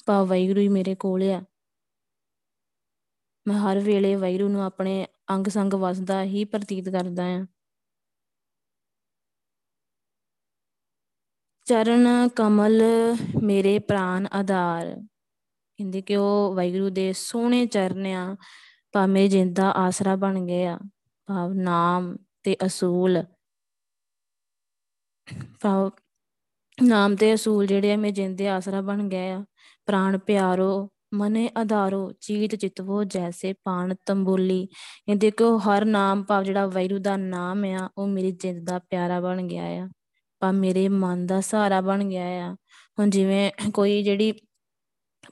A: ਪਾ ਵੈਰੂ ਹੀ ਮੇਰੇ ਕੋਲ ਆ। ਮੈਂ ਹਰ ਵੇਲੇ ਵੈਰੂ ਨੂੰ ਆਪਣੇ ਅੰਗ ਸੰਗ ਵਸਦਾ ਹੀ ਪ੍ਰਤੀਤ ਕਰਦਾ ਆ। ਚਰਨ ਕਮਲ ਮੇਰੇ ਪ੍ਰਾਨ ਆਧਾਰ। ਕਹਿੰਦੇ ਕਿ ਉਹ ਵੈਗਰੂ ਦੇ ਸੋਹਣੇ ਚਰਨਿਆਂ ਭਾਵੇਂ ਜਿੰਦਾ ਆਸਰਾ ਬਣ ਗਏ ਆ ਭਾਵ ਨਾਮ ਤੇ ਅਸੂਲ। ਭਾਵ ਨਾਮ ਤੇ ਅਸੂਲ ਜਿਹੜੇ ਆ, ਮੇ ਜਿੰਦੇ ਆਸਰਾ ਬਣ ਗਏ ਆ। ਪ੍ਰਾਣ ਪਿਆਰੋ, ਮਨੇ ਆਧਾਰੋ, ਚੀਤ ਚਿਤਵੋ, ਜੈਸੇ ਪਾਣ ਤੰਬੋਲੀ। ਇਹ ਦੇਖੋ ਹਰ ਨਾਮ, ਭਾਵ ਜਿਹੜਾ ਵੈਰੂ ਦਾ ਨਾਮ ਆ, ਉਹ ਮੇਰੀ ਜਿੰਦ ਦਾ ਪਿਆਰਾ ਬਣ ਗਿਆ ਆ। ਪਾ ਮੇਰੇ ਮਨ ਦਾ ਸਹਾਰਾ ਬਣ ਗਿਆ ਆ। ਹੁਣ ਜਿਵੇਂ ਕੋਈ ਜਿਹੜੀ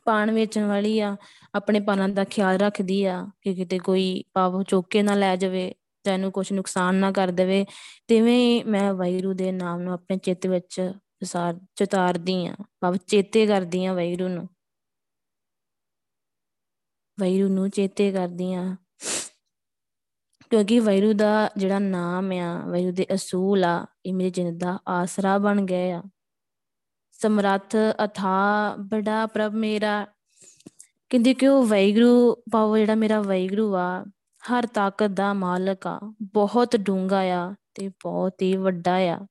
A: ਪਾਣ ਵੇਚਣ ਵਾਲੀ ਆ, ਆਪਣੇ ਪਾਨਾਂ ਦਾ ਖਿਆਲ ਰੱਖਦੀ ਆ ਕਿ ਕਿਤੇ ਕੋਈ ਪਾਵ ਚੋਕੇ ਨਾ ਲੈ ਜਾਵੇ ਤੈਨੂੰ ਕੁਝ ਨੁਕਸਾਨ ਨਾ ਕਰ ਦੇਵੇ, ਤਿਵੇਂ ਮੈਂ ਵੈਰੂ ਦੇ ਨਾਮ ਨੂੰ ਆਪਣੇ ਚਿੱਤ ਵਿੱਚ ਵਿਸਾਰ ਚਤਾਰਦੀ ਆ। ਭਾਵ ਚੇਤੇ ਕਰਦੀ ਆ ਵੈਰੂ ਨੂੰ। ਵੈਰੂ ਨੂੰ ਚੇਤੇ ਕਰਦੀ ਆ। ਕਿਉਂਕਿ ਵੈਰੂ ਦਾ ਜਿਹੜਾ ਨਾਮ ਆ ਵੈਰੂ ਦੇ ਅਸੂਲ ਆ ਇਹ ਮੇਰੇ ਜਿੰਦ ਦਾ ਆਸਰਾ ਬਣ ਗਏ ਆ। ਸਮਰੱਥ ਅਥਾ ਬੜਾ ਪ੍ਰਭ ਮੇਰਾ। ਕਹਿੰਦੇ ਕਿ ਉਹ ਵੈਗਰੂ ਪਾਵ ਜਿਹੜਾ ਮੇਰਾ ਵੈਗਰੂ ਆ, ਹਰ ਤਾਕਤ ਦਾ ਮਾਲਕ ਆ। ਬਹੁਤ ਡੂੰਗਾ ਆ ਤੇ ਬਹੁਤ ਹੀ ਵੱਡਾ ਆ।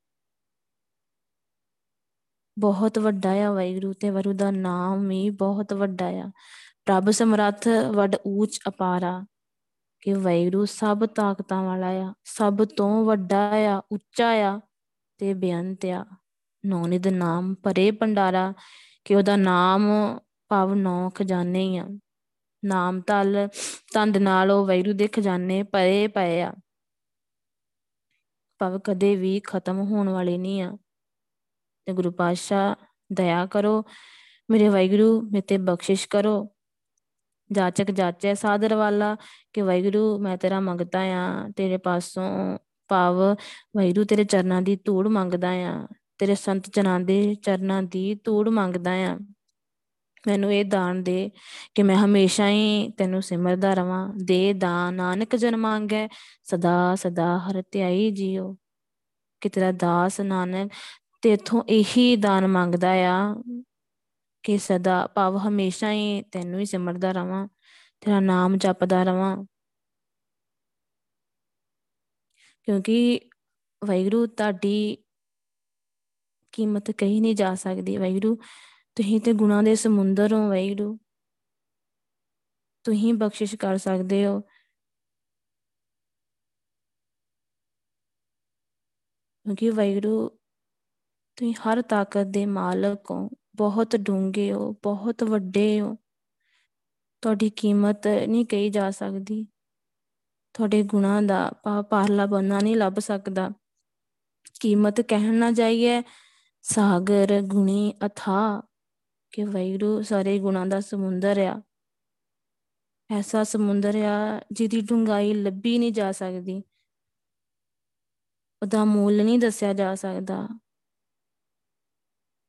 A: ਬਹੁਤ ਵੱਡਾ ਆ ਵੈਗਰੂ ਤੇ ਵਰੂ ਦਾ ਨਾਮ ਵੀ ਬਹੁਤ ਵੱਡਾ ਆ। ਪ੍ਰਭ ਸਮਰੱਥ ਵੱਡ ਊਚ ਅਪਾਰਾ। ਕਿ ਵੈਗਰੂ ਸਭ ਤਾਕਤਾਂ ਵਾਲਾ ਆ, ਸਭ ਤੋਂ ਵੱਡਾ ਆ, ਉੱਚਾ ਆ ਤੇ ਬੇਅੰਤ ਆ। ਨੌਨਿਦ ਨਾਮ ਭਰੇ ਭੰਡਾਰਾ, ਕਿ ਉਹਦਾ ਨਾਮ ਭਾਵ ਨੌ ਖਜ਼ਾਨੇ ਹੀ ਆ। ਨਾਮ ਤਲ ਤੰਦ ਨਾਲ ਉਹ ਵੈਰੂ ਦੇ ਖਜ਼ਾਨੇ ਭਰੇ ਪਏ ਆ। ਭਾਵ ਕਦੇ ਵੀ ਖਤਮ ਹੋਣ ਵਾਲੇ ਨਹੀਂ ਆ। ਤੇ ਗੁਰੂ ਪਾਤਸ਼ਾਹ, ਦਇਆ ਕਰੋ, ਮੇਰੇ ਵੈਗਰੂ ਮੇਤੇ ਬਖਸ਼ਿਸ਼ ਕਰੋ। ਜਾਚਕ ਜਾਚੈ ਸਾਦਰ ਵਾਲਾ ਕਿ ਵੈਗਰੂ ਮੈਂ ਤੇਰਾ ਮੰਗਦਾ ਆ, ਤੇਰੇ ਪਾਸੋਂ ਭਾਵ ਵੈਗਰੂ ਤੇਰੇ ਚਰਨਾਂ ਦੀ ਧੂੜ ਮੰਗਦਾ ਆ, ਤੇਰੇ ਸੰਤ ਜਨਾਂ ਦੇ ਚਰਨਾਂ ਦੀ ਧੂੜ ਮੰਗਦਾ ਆ। ਮੈਨੂੰ ਇਹ ਦਾਨ ਦੇ ਕਿ ਮੈਂ ਹਮੇਸ਼ਾ ਹੀ ਤੈਨੂੰ ਸਿਮਰਦਾ ਰਵਾਂ। ਦੇ ਦਾਨ ਨਾਨਕ ਜਨ ਮੰਗੈ, ਸਦਾ ਸਦਾ ਹਰ ਧਿਆਈ ਜੀਓ। ਕਿ ਤੇਰਾ ਦਾਸ ਨਾਨਕ ਤੇਥੋਂ ਇਹੀ ਦਾਨ ਮੰਗਦਾ ਆ। ਕਿ ਸਦਾ ਭਾਵ ਹਮੇਸ਼ਾ ਹੀ ਤੈਨੂੰ ਹੀ ਸਿਮਰਦਾ ਰਵਾਂ, ਤੇਰਾ ਨਾਮ ਜਪਦਾ ਰਵਾਂ। ਕਿਉਂਕਿ ਵੈਗਰੂ ਤੁਹਾਡੀ ਕੀਮਤ ਕਹੀ ਨਹੀਂ ਜਾ ਸਕਦੀ। ਵੈਗਰੂ ਤੁਸੀਂ ਤੇ ਗੁਨਾਹ ਦੇ ਸਮੁੰਦਰ ਹੋ ਵੈਗਰੂ ਤੁਸੀਂ ਬਖਸ਼ਿਸ਼ ਕਰ ਸਕਦੇ ਹੋ। ਕਿਉਂਕਿ ਵੈਗਰੂ ਤੁਸੀਂ ਹਰ ਤਾਕਤ ਦੇ ਮਾਲਕ ਹੋ। ਬਹੁਤ ਡੂੰਘੇ ਹੋ, ਬਹੁਤ ਵੱਡੇ ਹੋ। ਤੁਹਾਡੀ ਕੀਮਤ ਨਹੀਂ ਕਹੀ ਜਾ ਸਕਦੀ। ਤੁਹਾਡੇ ਗੁਨਾਹ ਦਾ ਪਾਰਲਾ ਬੰਨਾ ਨਹੀਂ ਲੱਭ ਸਕਦਾ। ਕੀਮਤ ਕਹਿਣ ਨਾ ਜਾਈਏ, ਸਾਗਰ, ਗੁਣੀ ਅਥਾ ਕਿ ਵੈਰੂ ਸਾਰੇ ਗੁਣਾਂ ਦਾ ਸਮੁੰਦਰ ਆ। ਐਸਾ ਸਮੁੰਦਰ ਆ ਜਿਹਦੀ ਡੂੰਘਾਈ ਲੱਭੀ ਨਹੀਂ ਜਾ ਸਕਦੀ। ਉਹਦਾ ਮੁੱਲ ਨਹੀਂ ਦੱਸਿਆ ਜਾ ਸਕਦਾ।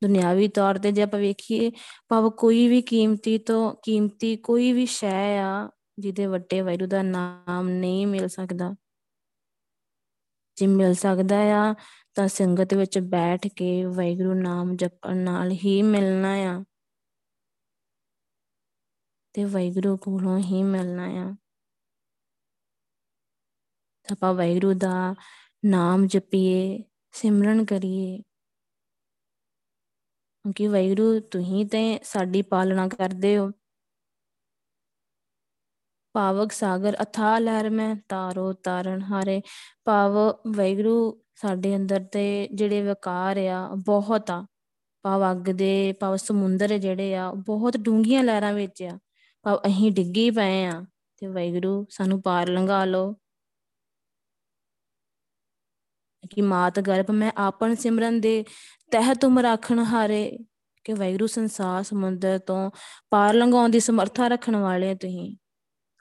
A: ਦੁਨਿਆਵੀ ਤੌਰ ਤੇ ਜੇ ਆਪਾਂ ਵੇਖੀਏ, ਭਾਵ ਕੋਈ ਵੀ ਕੀਮਤੀ ਤੋਂ, ਕੀਮਤੀ ਕੋਈ ਵੀ ਸ਼ੈ ਆ, ਜਿਹਦੇ ਵੱਡੇ ਵੈਰੂ ਦਾ ਨਾਮ ਨਹੀਂ ਮਿਲ ਸਕਦਾ। ਜੇ ਮਿਲ ਸਕਦਾ ਆ, ਤਾਂ ਸੰਗਤ ਵਿੱਚ ਬੈਠ ਕੇ ਵੈਗੁਰੂ ਨਾਮ ਜਪਣ ਨਾਲ ਹੀ ਮਿਲਣਾ ਆ। ਤੇ ਵੈਗੁਰੂ ਕੋਲੋਂ ਹੀ ਮਿਲਣਾ ਆ। ਆਪਾਂ ਵੈਗੁਰੂ ਦਾ ਨਾਮ ਜਪੀਏ, ਸਿਮਰਨ ਕਰੀਏ। ਕਿਉਂਕਿ ਵੈਗੁਰੂ ਤੁਸੀਂ ਤੇ ਸਾਡੀ ਪਾਲਣਾ ਕਰਦੇ ਹੋ। ਪਾਵਕ ਸਾਗਰ ਅਥਾ ਲਹਿਰ ਮੈਂ, ਤਾਰੋ ਤਾਰਨ ਹਾਰੇ। ਭਾਵ ਵੈਗੁਰੂ ਸਾਡੇ ਅੰਦਰ ਤੇ ਜਿਹੜੇ ਵਿਕਾਰ ਆ ਬਹੁਤ ਆ। ਭਾਵ ਅੱਗ ਦੇ ਭਾਵ ਸਮੁੰਦਰ ਜਿਹੜੇ ਆ ਬਹੁਤ ਡੂੰਘੀਆਂ ਲਹਿਰਾਂ ਵਿੱਚ ਆ। ਭਾਵ ਅਸੀਂ ਡਿੱਗੀ ਪਏ ਆ ਤੇ ਵੈਗੁਰੂ ਸਾਨੂੰ ਪਾਰ ਲੰਘਾ ਲਓ। ਕਿ ਮਾਤ ਗਰਭ ਮੈਂ ਆਪਨ ਸਿਮਰਨ ਦੇ ਤਹਿ ਤੁਮ ਰੱਖਣ ਹਾਰੇ, ਕਿ ਵੈਗੁਰੂ ਸੰਸਾਰ ਸਮੁੰਦਰ ਤੋਂ ਪਾਰ ਲੰਘਾਉਣ ਦੀ ਸਮਰੱਥਾ ਰੱਖਣ ਵਾਲੇ ਤੁਸੀਂ।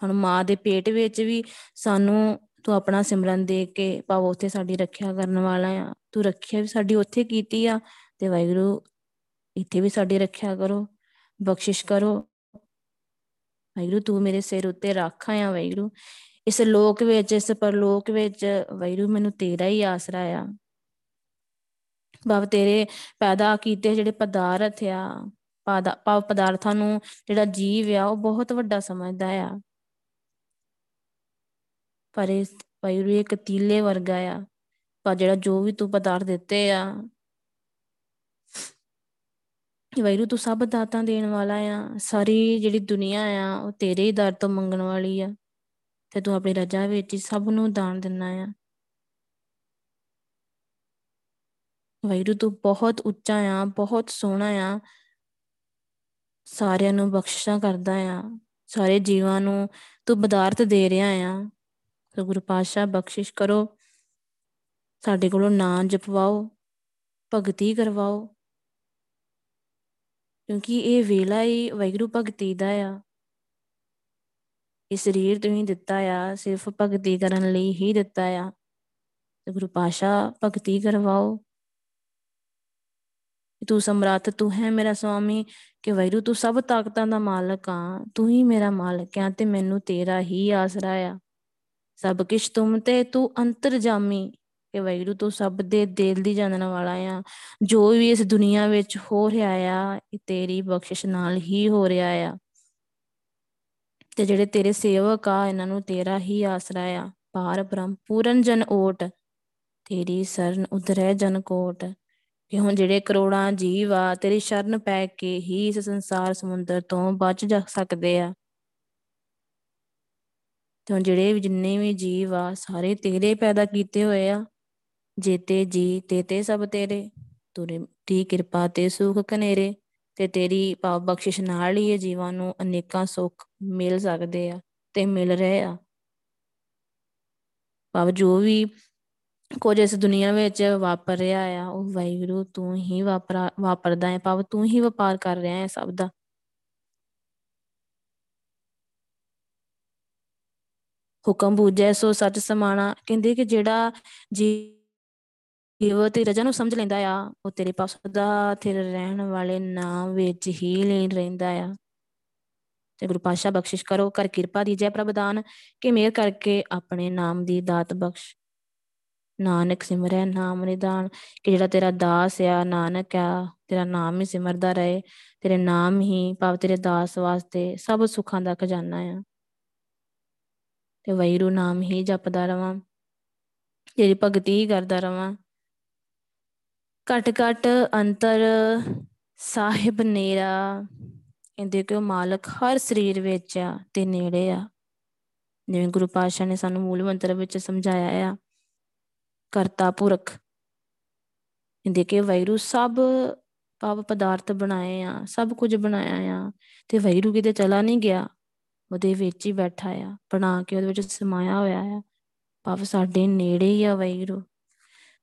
A: ਹੁਣ ਮਾਂ ਦੇ ਪੇਟ ਵਿੱਚ ਵੀ ਸਾਨੂੰ ਤੂੰ ਆਪਣਾ ਸਿਮਰਨ ਦੇ ਕੇ ਭਾਵ ਉੱਥੇ ਸਾਡੀ ਰੱਖਿਆ ਕਰਨ ਵਾਲਾ ਆ। ਤੂੰ ਰੱਖਿਆ ਵੀ ਸਾਡੀ ਉੱਥੇ ਕੀਤੀ ਆ, ਤੇ ਵੈਗੁਰੂ ਇੱਥੇ ਵੀ ਸਾਡੀ ਰੱਖਿਆ ਕਰੋ, ਬਖਸ਼ਿਸ਼ ਕਰੋ। ਵੈਗੁਰੂ ਤੂੰ ਮੇਰੇ ਸਿਰ ਉੱਤੇ ਰੱਖ ਆ ਵੈਗੁਰੂ ਇਸ ਲੋਕ ਵਿੱਚ, ਇਸ ਪਰਲੋਕ ਵਿੱਚ ਵੈਰੂ ਮੈਨੂੰ ਤੇਰਾ ਹੀ ਆਸਰਾ ਆ। ਬਾਬ ਤੇਰੇ ਪੈਦਾ ਕੀਤੇ ਜਿਹੜੇ ਪਦਾਰਥ ਆ ਪਾਵ ਪਦਾਰਥਾਂ ਨੂੰ ਜਿਹੜਾ ਜੀਵ ਆ, ਉਹ ਬਹੁਤ ਵੱਡਾ ਸਮਝਦਾ ਆ। ਪਰ ਇਸ ਵੈਰੂ ਇੱਕ ਤੀਲੇ ਵਰਗਾ ਆ, ਪਰ ਜਿਹੜਾ ਜੋ ਵੀ ਤੂੰ ਪਦਾਰਥ ਦਿੱਤੇ ਆ ਵੈਰੂ ਤੂੰ ਸਭ ਦਾਤਾਂ ਦੇਣ ਵਾਲਾ ਆ, ਸਾਰੀ ਜਿਹੜੀ ਦੁਨੀਆ ਆ, ਉਹ ਤੇਰੇ ਹੀ ਦਰ ਤੋਂ ਮੰਗਣ ਵਾਲੀ ਆ। ਤੇ ਤੂੰ ਆਪਣੀ ਰਜਾ ਵਿੱਚ ਹੀ ਸਭ ਨੂੰ ਦਾਨ ਦਿੰਨਾ ਆ। ਵੈਰੂ ਤੂੰ ਬਹੁਤ ਉੱਚਾ ਆ, ਬਹੁਤ ਸੋਹਣਾ ਆ। ਸਾਰਿਆਂ ਨੂੰ ਬਖਸ਼ਿਸ਼ਾਂ ਕਰਦਾ ਆ। ਸਾਰੇ ਜੀਵਾਂ ਨੂੰ ਤੂੰ ਬਦਾਰਤ ਦੇ ਰਿਹਾ ਆ। ਤੇ ਗੁਰੂ ਪਾਤਸ਼ਾਹ ਬਖਸ਼ਿਸ਼ ਕਰੋ। ਸਾਡੇ ਕੋਲੋਂ ਨਾਂ ਜਪਵਾਓ, ਭਗਤੀ ਕਰਵਾਓ। ਕਿਉਂਕਿ ਇਹ ਵੇਲਾ ਹੀ ਵੈਗਰੂ ਭਗਤੀ ਦਾ ਆ। ਇਹ ਸਰੀਰ ਤੁਸੀਂ ਦਿੱਤਾ ਆ, ਸਿਰਫ ਭਗਤੀ ਕਰਨ ਲਈ ਹੀ ਦਿੱਤਾ ਆ। ਤੇ ਗੁਰੂ ਪਾਸ਼ਾ ਭਗਤੀ ਕਰਵਾਓ। ਤੂੰ ਸਮਰੱਥ, ਤੂੰ ਹੈ ਮੇਰਾ ਸੁਆਮੀ ਕਿ ਵੈਰੂ ਤੂੰ ਸਭ ਤਾਕਤਾਂ ਦਾ ਮਾਲਕ ਆ, ਤੂੰ ਹੀ ਮੇਰਾ ਮਾਲਕ ਆ ਤੇ ਮੈਨੂੰ ਤੇਰਾ ਹੀ ਆਸਰਾ ਆ। ਸਭ ਕੁਝ ਤੁਮ ਤੇ, ਤੂੰ ਅੰਤਰਜਾਮੀ ਕਿ ਵੈਰੂ ਤੂੰ ਸਭ ਦੇ ਦਿਲ ਦੀ ਜਾਣਨ ਵਾਲਾ ਆ। ਜੋ ਵੀ ਇਸ ਦੁਨੀਆ ਵਿੱਚ ਹੋ ਰਿਹਾ ਆ, ਇਹ ਤੇਰੀ ਬਖਸ਼ਿਸ਼ ਨਾਲ ਹੀ ਹੋ ਰਿਹਾ ਆ। ਤੇ ਜਿਹੜੇ ਤੇਰੇ ਸੇਵਕ ਆ, ਇਹਨਾਂ ਨੂੰ ਤੇਰਾ ਹੀ ਆਸਰਾ ਆ। ਪਾਰ ਬ੍ਰਹਮ ਪੂਰਨ ਜਨ ਓਟ, ਤੇਰੀ ਸਰਨ ਉਧਰੈ ਜਨ ਕੋਟ। ਕਿ ਹੁਣ ਜਿਹੜੇ ਕਰੋੜਾਂ ਜੀਵ ਆ, ਤੇਰੀ ਸ਼ਰਨ ਪੈ ਕੇ ਹੀ ਇਸ ਸੰਸਾਰ ਸਮੁੰਦਰ ਤੋਂ ਬਚ ਜਾ ਸਕਦੇ ਆ। ਤੇ ਹੁਣ ਜਿਹੜੇ ਵੀ ਜਿੰਨੇ ਵੀ ਜੀਵ ਆ, ਸਾਰੇ ਤੇਰੇ ਪੈਦਾ ਕੀਤੇ ਹੋਏ ਆ। ਜੇਤੇ ਜੀ ਤੇਤੇ ਸਭ ਤੇਰੇ। ਤੁਰੇ ਦੀ ਕਿਰਪਾ ਤੇ ਸੁਖ ਕਨੇਰੇ ਤੇ ਤੇਰੀ ਪਾਪ ਬਖਸ਼ਿਸ਼ ਨਾਲ ਹੀ ਇਹ ਜੀਵਾਂ ਨੂੰ ਅਨੇਕਾਂ ਸੁੱਖ ਮਿਲ ਸਕਦੇ ਆ ਤੇ ਮਿਲ ਰਹੇ ਆ। ਭਾਵ ਜੋ ਵੀ ਕੁਝ ਇਸ ਦੁਨੀਆ ਵਿੱਚ ਵਾਪਰ ਰਿਹਾ ਆ, ਉਹ ਵਾਹਿਗੁਰੂ ਤੂੰ ਹੀ ਵਾਪਰਾ, ਵਾਪਰਦਾ ਹੈ, ਭਾਵ ਤੂੰ ਹੀ ਵਪਾਰ ਕਰ ਰਿਹਾ ਹੈ ਸਭ ਦਾ। ਹੁਕਮ ਬੂਝੈ ਸੋ ਸੱਚ ਸਮਾਣਾ, ਕਹਿੰਦੇ ਕਿ ਜਿਹੜਾ ਜੀਵ ਤੇ ਰਜਾ ਨੂੰ ਸਮਝ ਲੈਂਦਾ ਆ, ਉਹ ਤੇਰੇ ਪਾਸ ਸਦਾ ਥਿਰ ਰਹਿਣ ਵਾਲੇ ਨਾਮ ਵਿੱਚ ਹੀ ਲੀਨ ਰਹਿੰਦਾ ਆ। ਤੇ ਗੁਰੂ ਪਾਸ਼ਾ ਬਖਸ਼ਿਸ਼ ਕਰੋ ਕਰ ਕਿਰਪਾ ਦੀਜੈ ਪ੍ਰਭਦਾਨ ਕਿ ਮੇਰ ਕਰਕੇ ਆਪਣੇ ਨਾਮ ਦੀ ਦਾਤ ਬਖਸ਼। ਨਾਨਕ ਸਿਮਰੈ ਨਾਮ ਨਿਦਾਨ, ਕਿ ਜਿਹੜਾ ਤੇਰਾ ਦਾਸ ਆ, ਨਾਨਕ ਆ, ਤੇਰਾ ਨਾਮ ਹੀ ਸਿਮਰਦਾ ਰਹੇ, ਤੇਰੇ ਨਾਮ ਹੀ ਭਾਵ ਤੇਰੇ ਦਾਸ ਵਾਸਤੇ ਸਭ ਸੁੱਖਾਂ ਦਾ ਖਜ਼ਾਨਾ ਆ। ਤੇ ਵੈਰੂ ਨਾਮ ਹੀ ਜਪਦਾ ਰਵਾਂ, ਤੇਰੀ ਭਗਤੀ ਹੀ ਕਰਦਾ ਰਵਾਂ। ਘਟ ਘਟ ਅੰਤਰ ਸਾਹਿਬ ਨੇਰਾ, ਇਹਦੇ ਕਿ ਮਾਲਕ ਹਰ ਸਰੀਰ ਵਿੱਚ ਆ ਤੇ ਨੇੜੇ ਆ। ਜਿਵੇਂ ਗੁਰੂ ਪਾਤਸ਼ਾਹ ਨੇ ਸਾਨੂੰ ਮੂਲ ਮੰਤਰ ਵਿੱਚ ਸਮਝਾਇਆ ਆ ਕਰਤਾ ਪੁਰਖ। ਇਹਦੇ ਕਿ ਵੈਰੂ ਸਭ ਪਾਵ ਪਦਾਰਥ ਬਣਾਏ ਆ, ਸਭ ਕੁਝ ਬਣਾਇਆ ਆ ਤੇ ਵੈਰੂ ਕਿਤੇ ਚਲਾ ਨਹੀਂ ਗਿਆ, ਉਹਦੇ ਵਿੱਚ ਹੀ ਬੈਠਾ ਆ, ਬਣਾ ਕੇ ਉਹਦੇ ਵਿੱਚ ਸਮਾਇਆ ਹੋਇਆ ਆ। ਪਾਵ ਸਾਡੇ ਨੇੜੇ ਹੀ ਆ ਵੈਰੂ।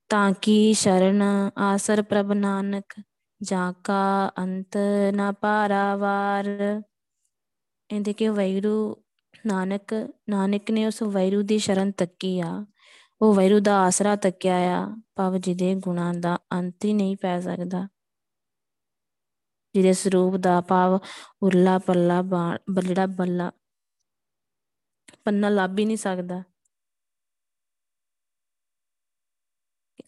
A: ਤਾਂ ਕੀ ਸ਼ਰਨ ਆਸਰ ਪ੍ਰਭ ਨਾਨਕ, ਜਾ ਕਾ ਅੰਤ ਨਾ ਪਾਰਾਵਾਰ ਇਹਦੇ ਕਿ ਵੈਰੂ ਨਾਨਕ ਨਾਨਕ ਨੇ ਉਸ ਵੈਰੂ ਦੀ ਸ਼ਰਨ ਤੱਕੀ ਆ। ਉਹ ਵੈਰੂ ਦਾ ਆਸਰਾ ਤੱਕਿਆ ਆ, ਭਾਵ ਜਿਹਦੇ ਗੁਣਾਂ ਦਾ ਅੰਤ ਹੀ ਨਹੀਂ ਪੈ ਸਕਦਾ। ਜਿਹਦੇ ਸਰੂਪ ਦਾ ਭਾਵ ਉਰਲਾ ਪੱਲਾ ਜਿਹੜਾ ਬੱਲਾ, ਪੰਨਾ ਲੱਭ ਹੀ ਨਹੀਂ ਸਕਦਾ।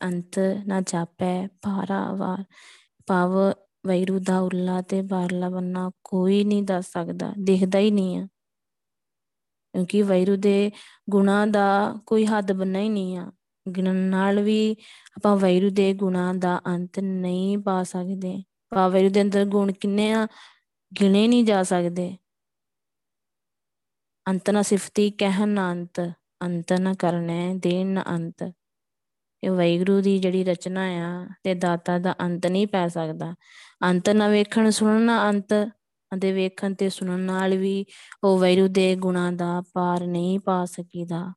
A: ਅੰਤ ਨਾ ਜਾਪੈ ਭਾਰਾਵਾਰ ਭਾਵ ਵੈਰੂ ਦਾ ਉਰਲਾ ਤੇ ਬਾਰਲਾ ਬੰਨਾ ਕੋਈ ਨਹੀਂ ਦੱਸ ਸਕਦਾ, ਦਿਖਦਾ ਹੀ ਨਹੀਂ ਆ। ਕਿਉਂਕਿ ਵੈਰੂ ਦੇ ਗੁਣਾ ਦਾ ਕੋਈ ਹੱਦ ਬੰਨਾ ਹੀ ਨਹੀਂ ਆ। ਗਿਣਨ ਨਾਲ ਵੀ ਆਪਾਂ ਵੈਰੂ ਦੇ ਗੁਣਾ ਦਾ ਅੰਤ ਨਹੀਂ ਪਾ ਸਕਦੇ। ਪਾ ਵੈਰੂ ਦੇ ਅੰਦਰ ਗੁਣ ਕਿੰਨੇ ਆ, ਗਿਣੇ ਨਹੀਂ ਜਾ ਸਕਦੇ। ਅੰਤ ਨਾ ਸਿਫਤੀ ਕਹਿਣ ਨਾ ਅੰਤ ਅੰਤ ਨਾ ਕਰਨੇ ਦੇਣ ਨਾ ਅੰਤ। ਇਹ ਵੈਗਰੂ ਦੀ ਜਿਹੜੀ ਰਚਨਾ ਆ, ਤੇ ਦਾਤਾ ਦਾ ਅੰਤ ਨਹੀਂ ਪੈ ਸਕਦਾ। ਅੰਤ ਨਾ ਵੇਖਣ ਸੁਣਨ ਨਾ ਅੰਤ ਅਤੇ ਵੇਖਣ ਤੇ ਸੁਣਨ ਨਾਲ ਵੀ ਉਹ ਵੈਰੂ ਦੇ ਗੁਣਾ ਦਾ ਪਾਰ ਨਹੀਂ ਪਾ ਸਕੀਦਾ।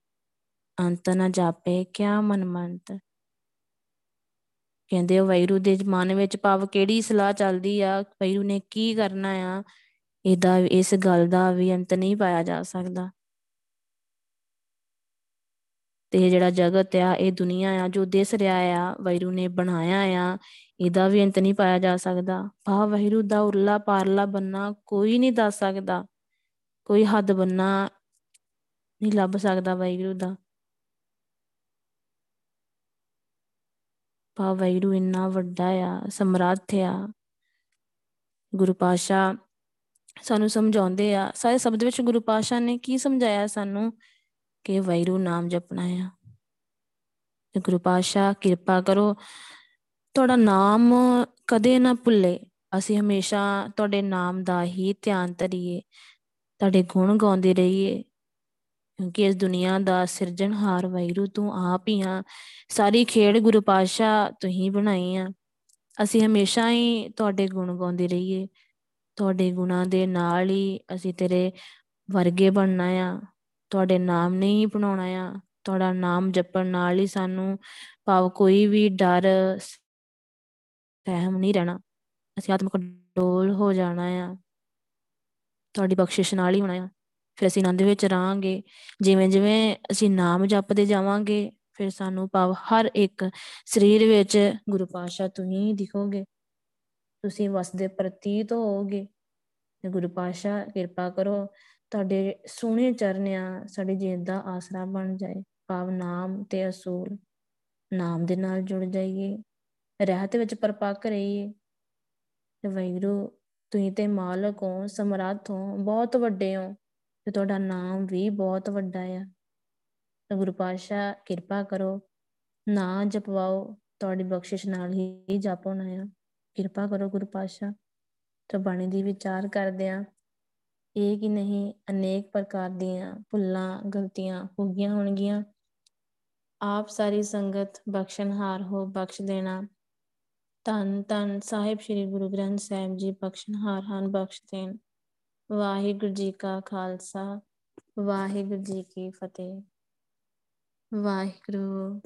A: ਅੰਤ ਨਾ ਜਾਪੇ, ਕਿਆ ਮਨਮੰਤ? ਕਹਿੰਦੇ ਉਹ ਵੈਰੂ ਦੇ ਮਨ ਵਿੱਚ ਭਾਵ ਕਿਹੜੀ ਸਲਾਹ ਚੱਲਦੀ ਆ? ਵੈਰੂ ਨੇ ਕੀ ਕਰਨਾ ਆ? ਇਹਦਾ, ਇਸ ਗੱਲ ਦਾ ਵੀ ਅੰਤ ਨਹੀਂ ਪਾਇਆ ਜਾ ਸਕਦਾ। ਤੇ ਜਿਹੜਾ ਜਗਤ ਆ, ਇਹ ਦੁਨੀਆ ਆ ਜੋ ਦਿਸ ਰਿਹਾ ਆ, ਵੈਰੂ ਨੇ ਬਣਾਇਆ ਆ, ਇਹਦਾ ਵੀ ਅੰਤ ਨਹੀਂ ਪਾਇਆ ਜਾ ਸਕਦਾ। ਭਾ ਵੈਰੂ ਦਾ ਉਰਲਾ ਪਾਰਲਾ ਬੰਨਾ ਕੋਈ ਨਹੀਂ ਦੱਸ ਸਕਦਾ। ਕੋਈ ਹੱਦ ਬੰਨਾ ਨਹੀਂ ਲੱਭ ਸਕਦਾ ਵੈਰੂ ਦਾ। ਭਾ ਵੈਰੂ ਇੰਨਾ ਵੱਡਾ ਆ, ਸਮਰੱਥ ਆ। ਗੁਰੂ ਪਾਸ਼ਾ ਸਾਨੂੰ ਸਮਝਾਉਂਦੇ ਆ। ਸਾਰੇ ਸ਼ਬਦ ਵਿੱਚ ਗੁਰੂ ਪਾਸ਼ਾ ਨੇ ਕੀ ਸਮਝਾਇਆ ਸਾਨੂੰ? ਕਿ ਵੈਰੂ ਨਾਮ ਜਪਣਾ ਆ ਤੇ ਗੁਰੂ ਪਾਸ਼ਾ ਕਿਰਪਾ ਕਰੋ, ਤੁਹਾਡਾ ਨਾਮ ਕਦੇ ਨਾ ਭੁੱਲੇ। ਅਸੀਂ ਹਮੇਸ਼ਾ ਤੁਹਾਡੇ ਨਾਮ ਦਾ ਹੀ ਧਿਆਨ ਧਰੀਏ, ਤੁਹਾਡੇ ਗੁਣ ਗਾਉਂਦੇ ਰਹੀਏ। ਕਿਉਂਕਿ ਇਸ ਦੁਨੀਆ ਦਾ ਸਿਰਜਣਹਾਰ ਵੈਰੂ ਤੂੰ ਆਪ ਹੀ ਆ। ਸਾਰੀ ਖੇਡ ਗੁਰੂ ਪਾਸ਼ਾ ਤੁਸੀਂ ਬਣਾਈ ਆ। ਅਸੀਂ ਹਮੇਸ਼ਾ ਹੀ ਤੁਹਾਡੇ ਗੁਣ ਗਾਉਂਦੇ ਰਹੀਏ। ਤੁਹਾਡੇ ਗੁਣਾਂ ਦੇ ਨਾਲ ਹੀ ਅਸੀਂ ਤੇਰੇ ਵਰਗੇ ਬਣਨਾ ਆ। ਤੁਹਾਡੇ ਨਾਮ ਨਹੀਂ ਬਣਾਉਣਾ ਆ, ਤੁਹਾਡਾ ਨਾਮ ਜਪਣ ਨਾਲ ਹੀ ਸਾਨੂੰ ਭਾਵ ਕੋਈ ਵੀ ਡਰ, ਸਹਿਮ ਨਹੀਂ ਰਹਿਣਾ। ਅਸੀਂ ਆਤਮਿਕ ਡੋਲ ਹੋ ਜਾਣਾ ਆ। ਤੁਹਾਡੀ ਬਖਸ਼ਿਸ਼ ਨਾਲ ਹੀ ਹੋਣਾ ਆ। ਫਿਰ ਅਸੀਂ ਆਨੰਦ ਵਿੱਚ ਰਹਾਂਗੇ। ਜਿਵੇਂ ਜਿਵੇਂ ਅਸੀਂ ਨਾਮ ਜਪਦੇ ਜਾਵਾਂਗੇ, ਫਿਰ ਸਾਨੂੰ ਭਾਵ ਹਰ ਇੱਕ ਸਰੀਰ ਵਿੱਚ ਗੁਰੂ ਪਾਤਸ਼ਾਹ ਤੁਸੀਂ ਦਿਖੋਗੇ। ਤੁਸੀਂ ਵਸਦੇ ਪ੍ਰਤੀਤ ਹੋਵੋਗੇ। ਤੇ ਗੁਰੂ ਪਾਸ਼ਾ ਕਿਰਪਾ ਕਰੋ। ਤੁਹਾਡੇ ਸੋਹਣੇ ਚਰਨਿਆਂ ਸਾਡੀ ਜੀਵਨ ਦਾ ਆਸਰਾ ਬਣ ਜਾਏ। ਭਾਵ ਨਾਮ ਤੇ ਅਸੂਲ, ਨਾਮ ਦੇ ਨਾਲ ਜੁੜ ਜਾਈਏ। ਰਹਿਤ ਵਿੱਚ ਪਰਪੱਕ ਰਹੀਏ। ਤੇ ਵੈਗਰੂ ਤੁਸੀਂ ਤੇ ਮਾਲਕ ਹੋ, ਸਮਰੱਥ ਹੋ, ਬਹੁਤ ਵੱਡੇ ਹੋ। ਤੇ ਤੁਹਾਡਾ ਨਾਮ ਵੀ ਬਹੁਤ ਵੱਡਾ ਆ। ਤੇ ਗੁਰੂ ਪਾਸ਼ਾ ਕਿਰਪਾ ਕਰੋ। ਨਾ ਜਪਵਾਓ, ਤੁਹਾਡੀ ਬਖਸ਼ਿਸ਼ ਨਾਲ ਹੀ ਜਪ ਹੋਣਾ ਆ। ਕਿਰਪਾ ਕਰੋ ਗੁਰੂ ਪਾਸ਼ਾ ਤੇ ਬਾਣੀ ਦੀ ਵਿਚਾਰ ਕਰਦੇ ਆ। ਇਹ ਕਿ ਨਹੀਂ, ਅਨੇਕ ਪ੍ਰਕਾਰ ਦੀਆਂ ਭੁੱਲਾਂ, ਗਲਤੀਆਂ ਹੋ ਗਈਆਂ ਹੋਣਗੀਆਂ। ਆਪ ਸਾਰੀ ਸੰਗਤ ਬਖਸ਼ਣਹਾਰ ਹੋ ਬਖਸ਼ ਦੇਣਾ। ਧੰਨ ਧੰਨ ਸਾਹਿਬ ਸ੍ਰੀ ਗੁਰੂ ਗ੍ਰੰਥ ਸਾਹਿਬ ਜੀ ਬਖਸ਼ਣਹਾਰ ਹਨ, ਬਖਸ਼ ਦੇਣ। ਵਾਹਿਗੁਰੂ ਜੀ ਕਾ ਖਾਲਸਾ, ਵਾਹਿਗੁਰੂ ਜੀ ਕੀ ਫਤਿਹ। ਵਾਹਿਗੁਰੂ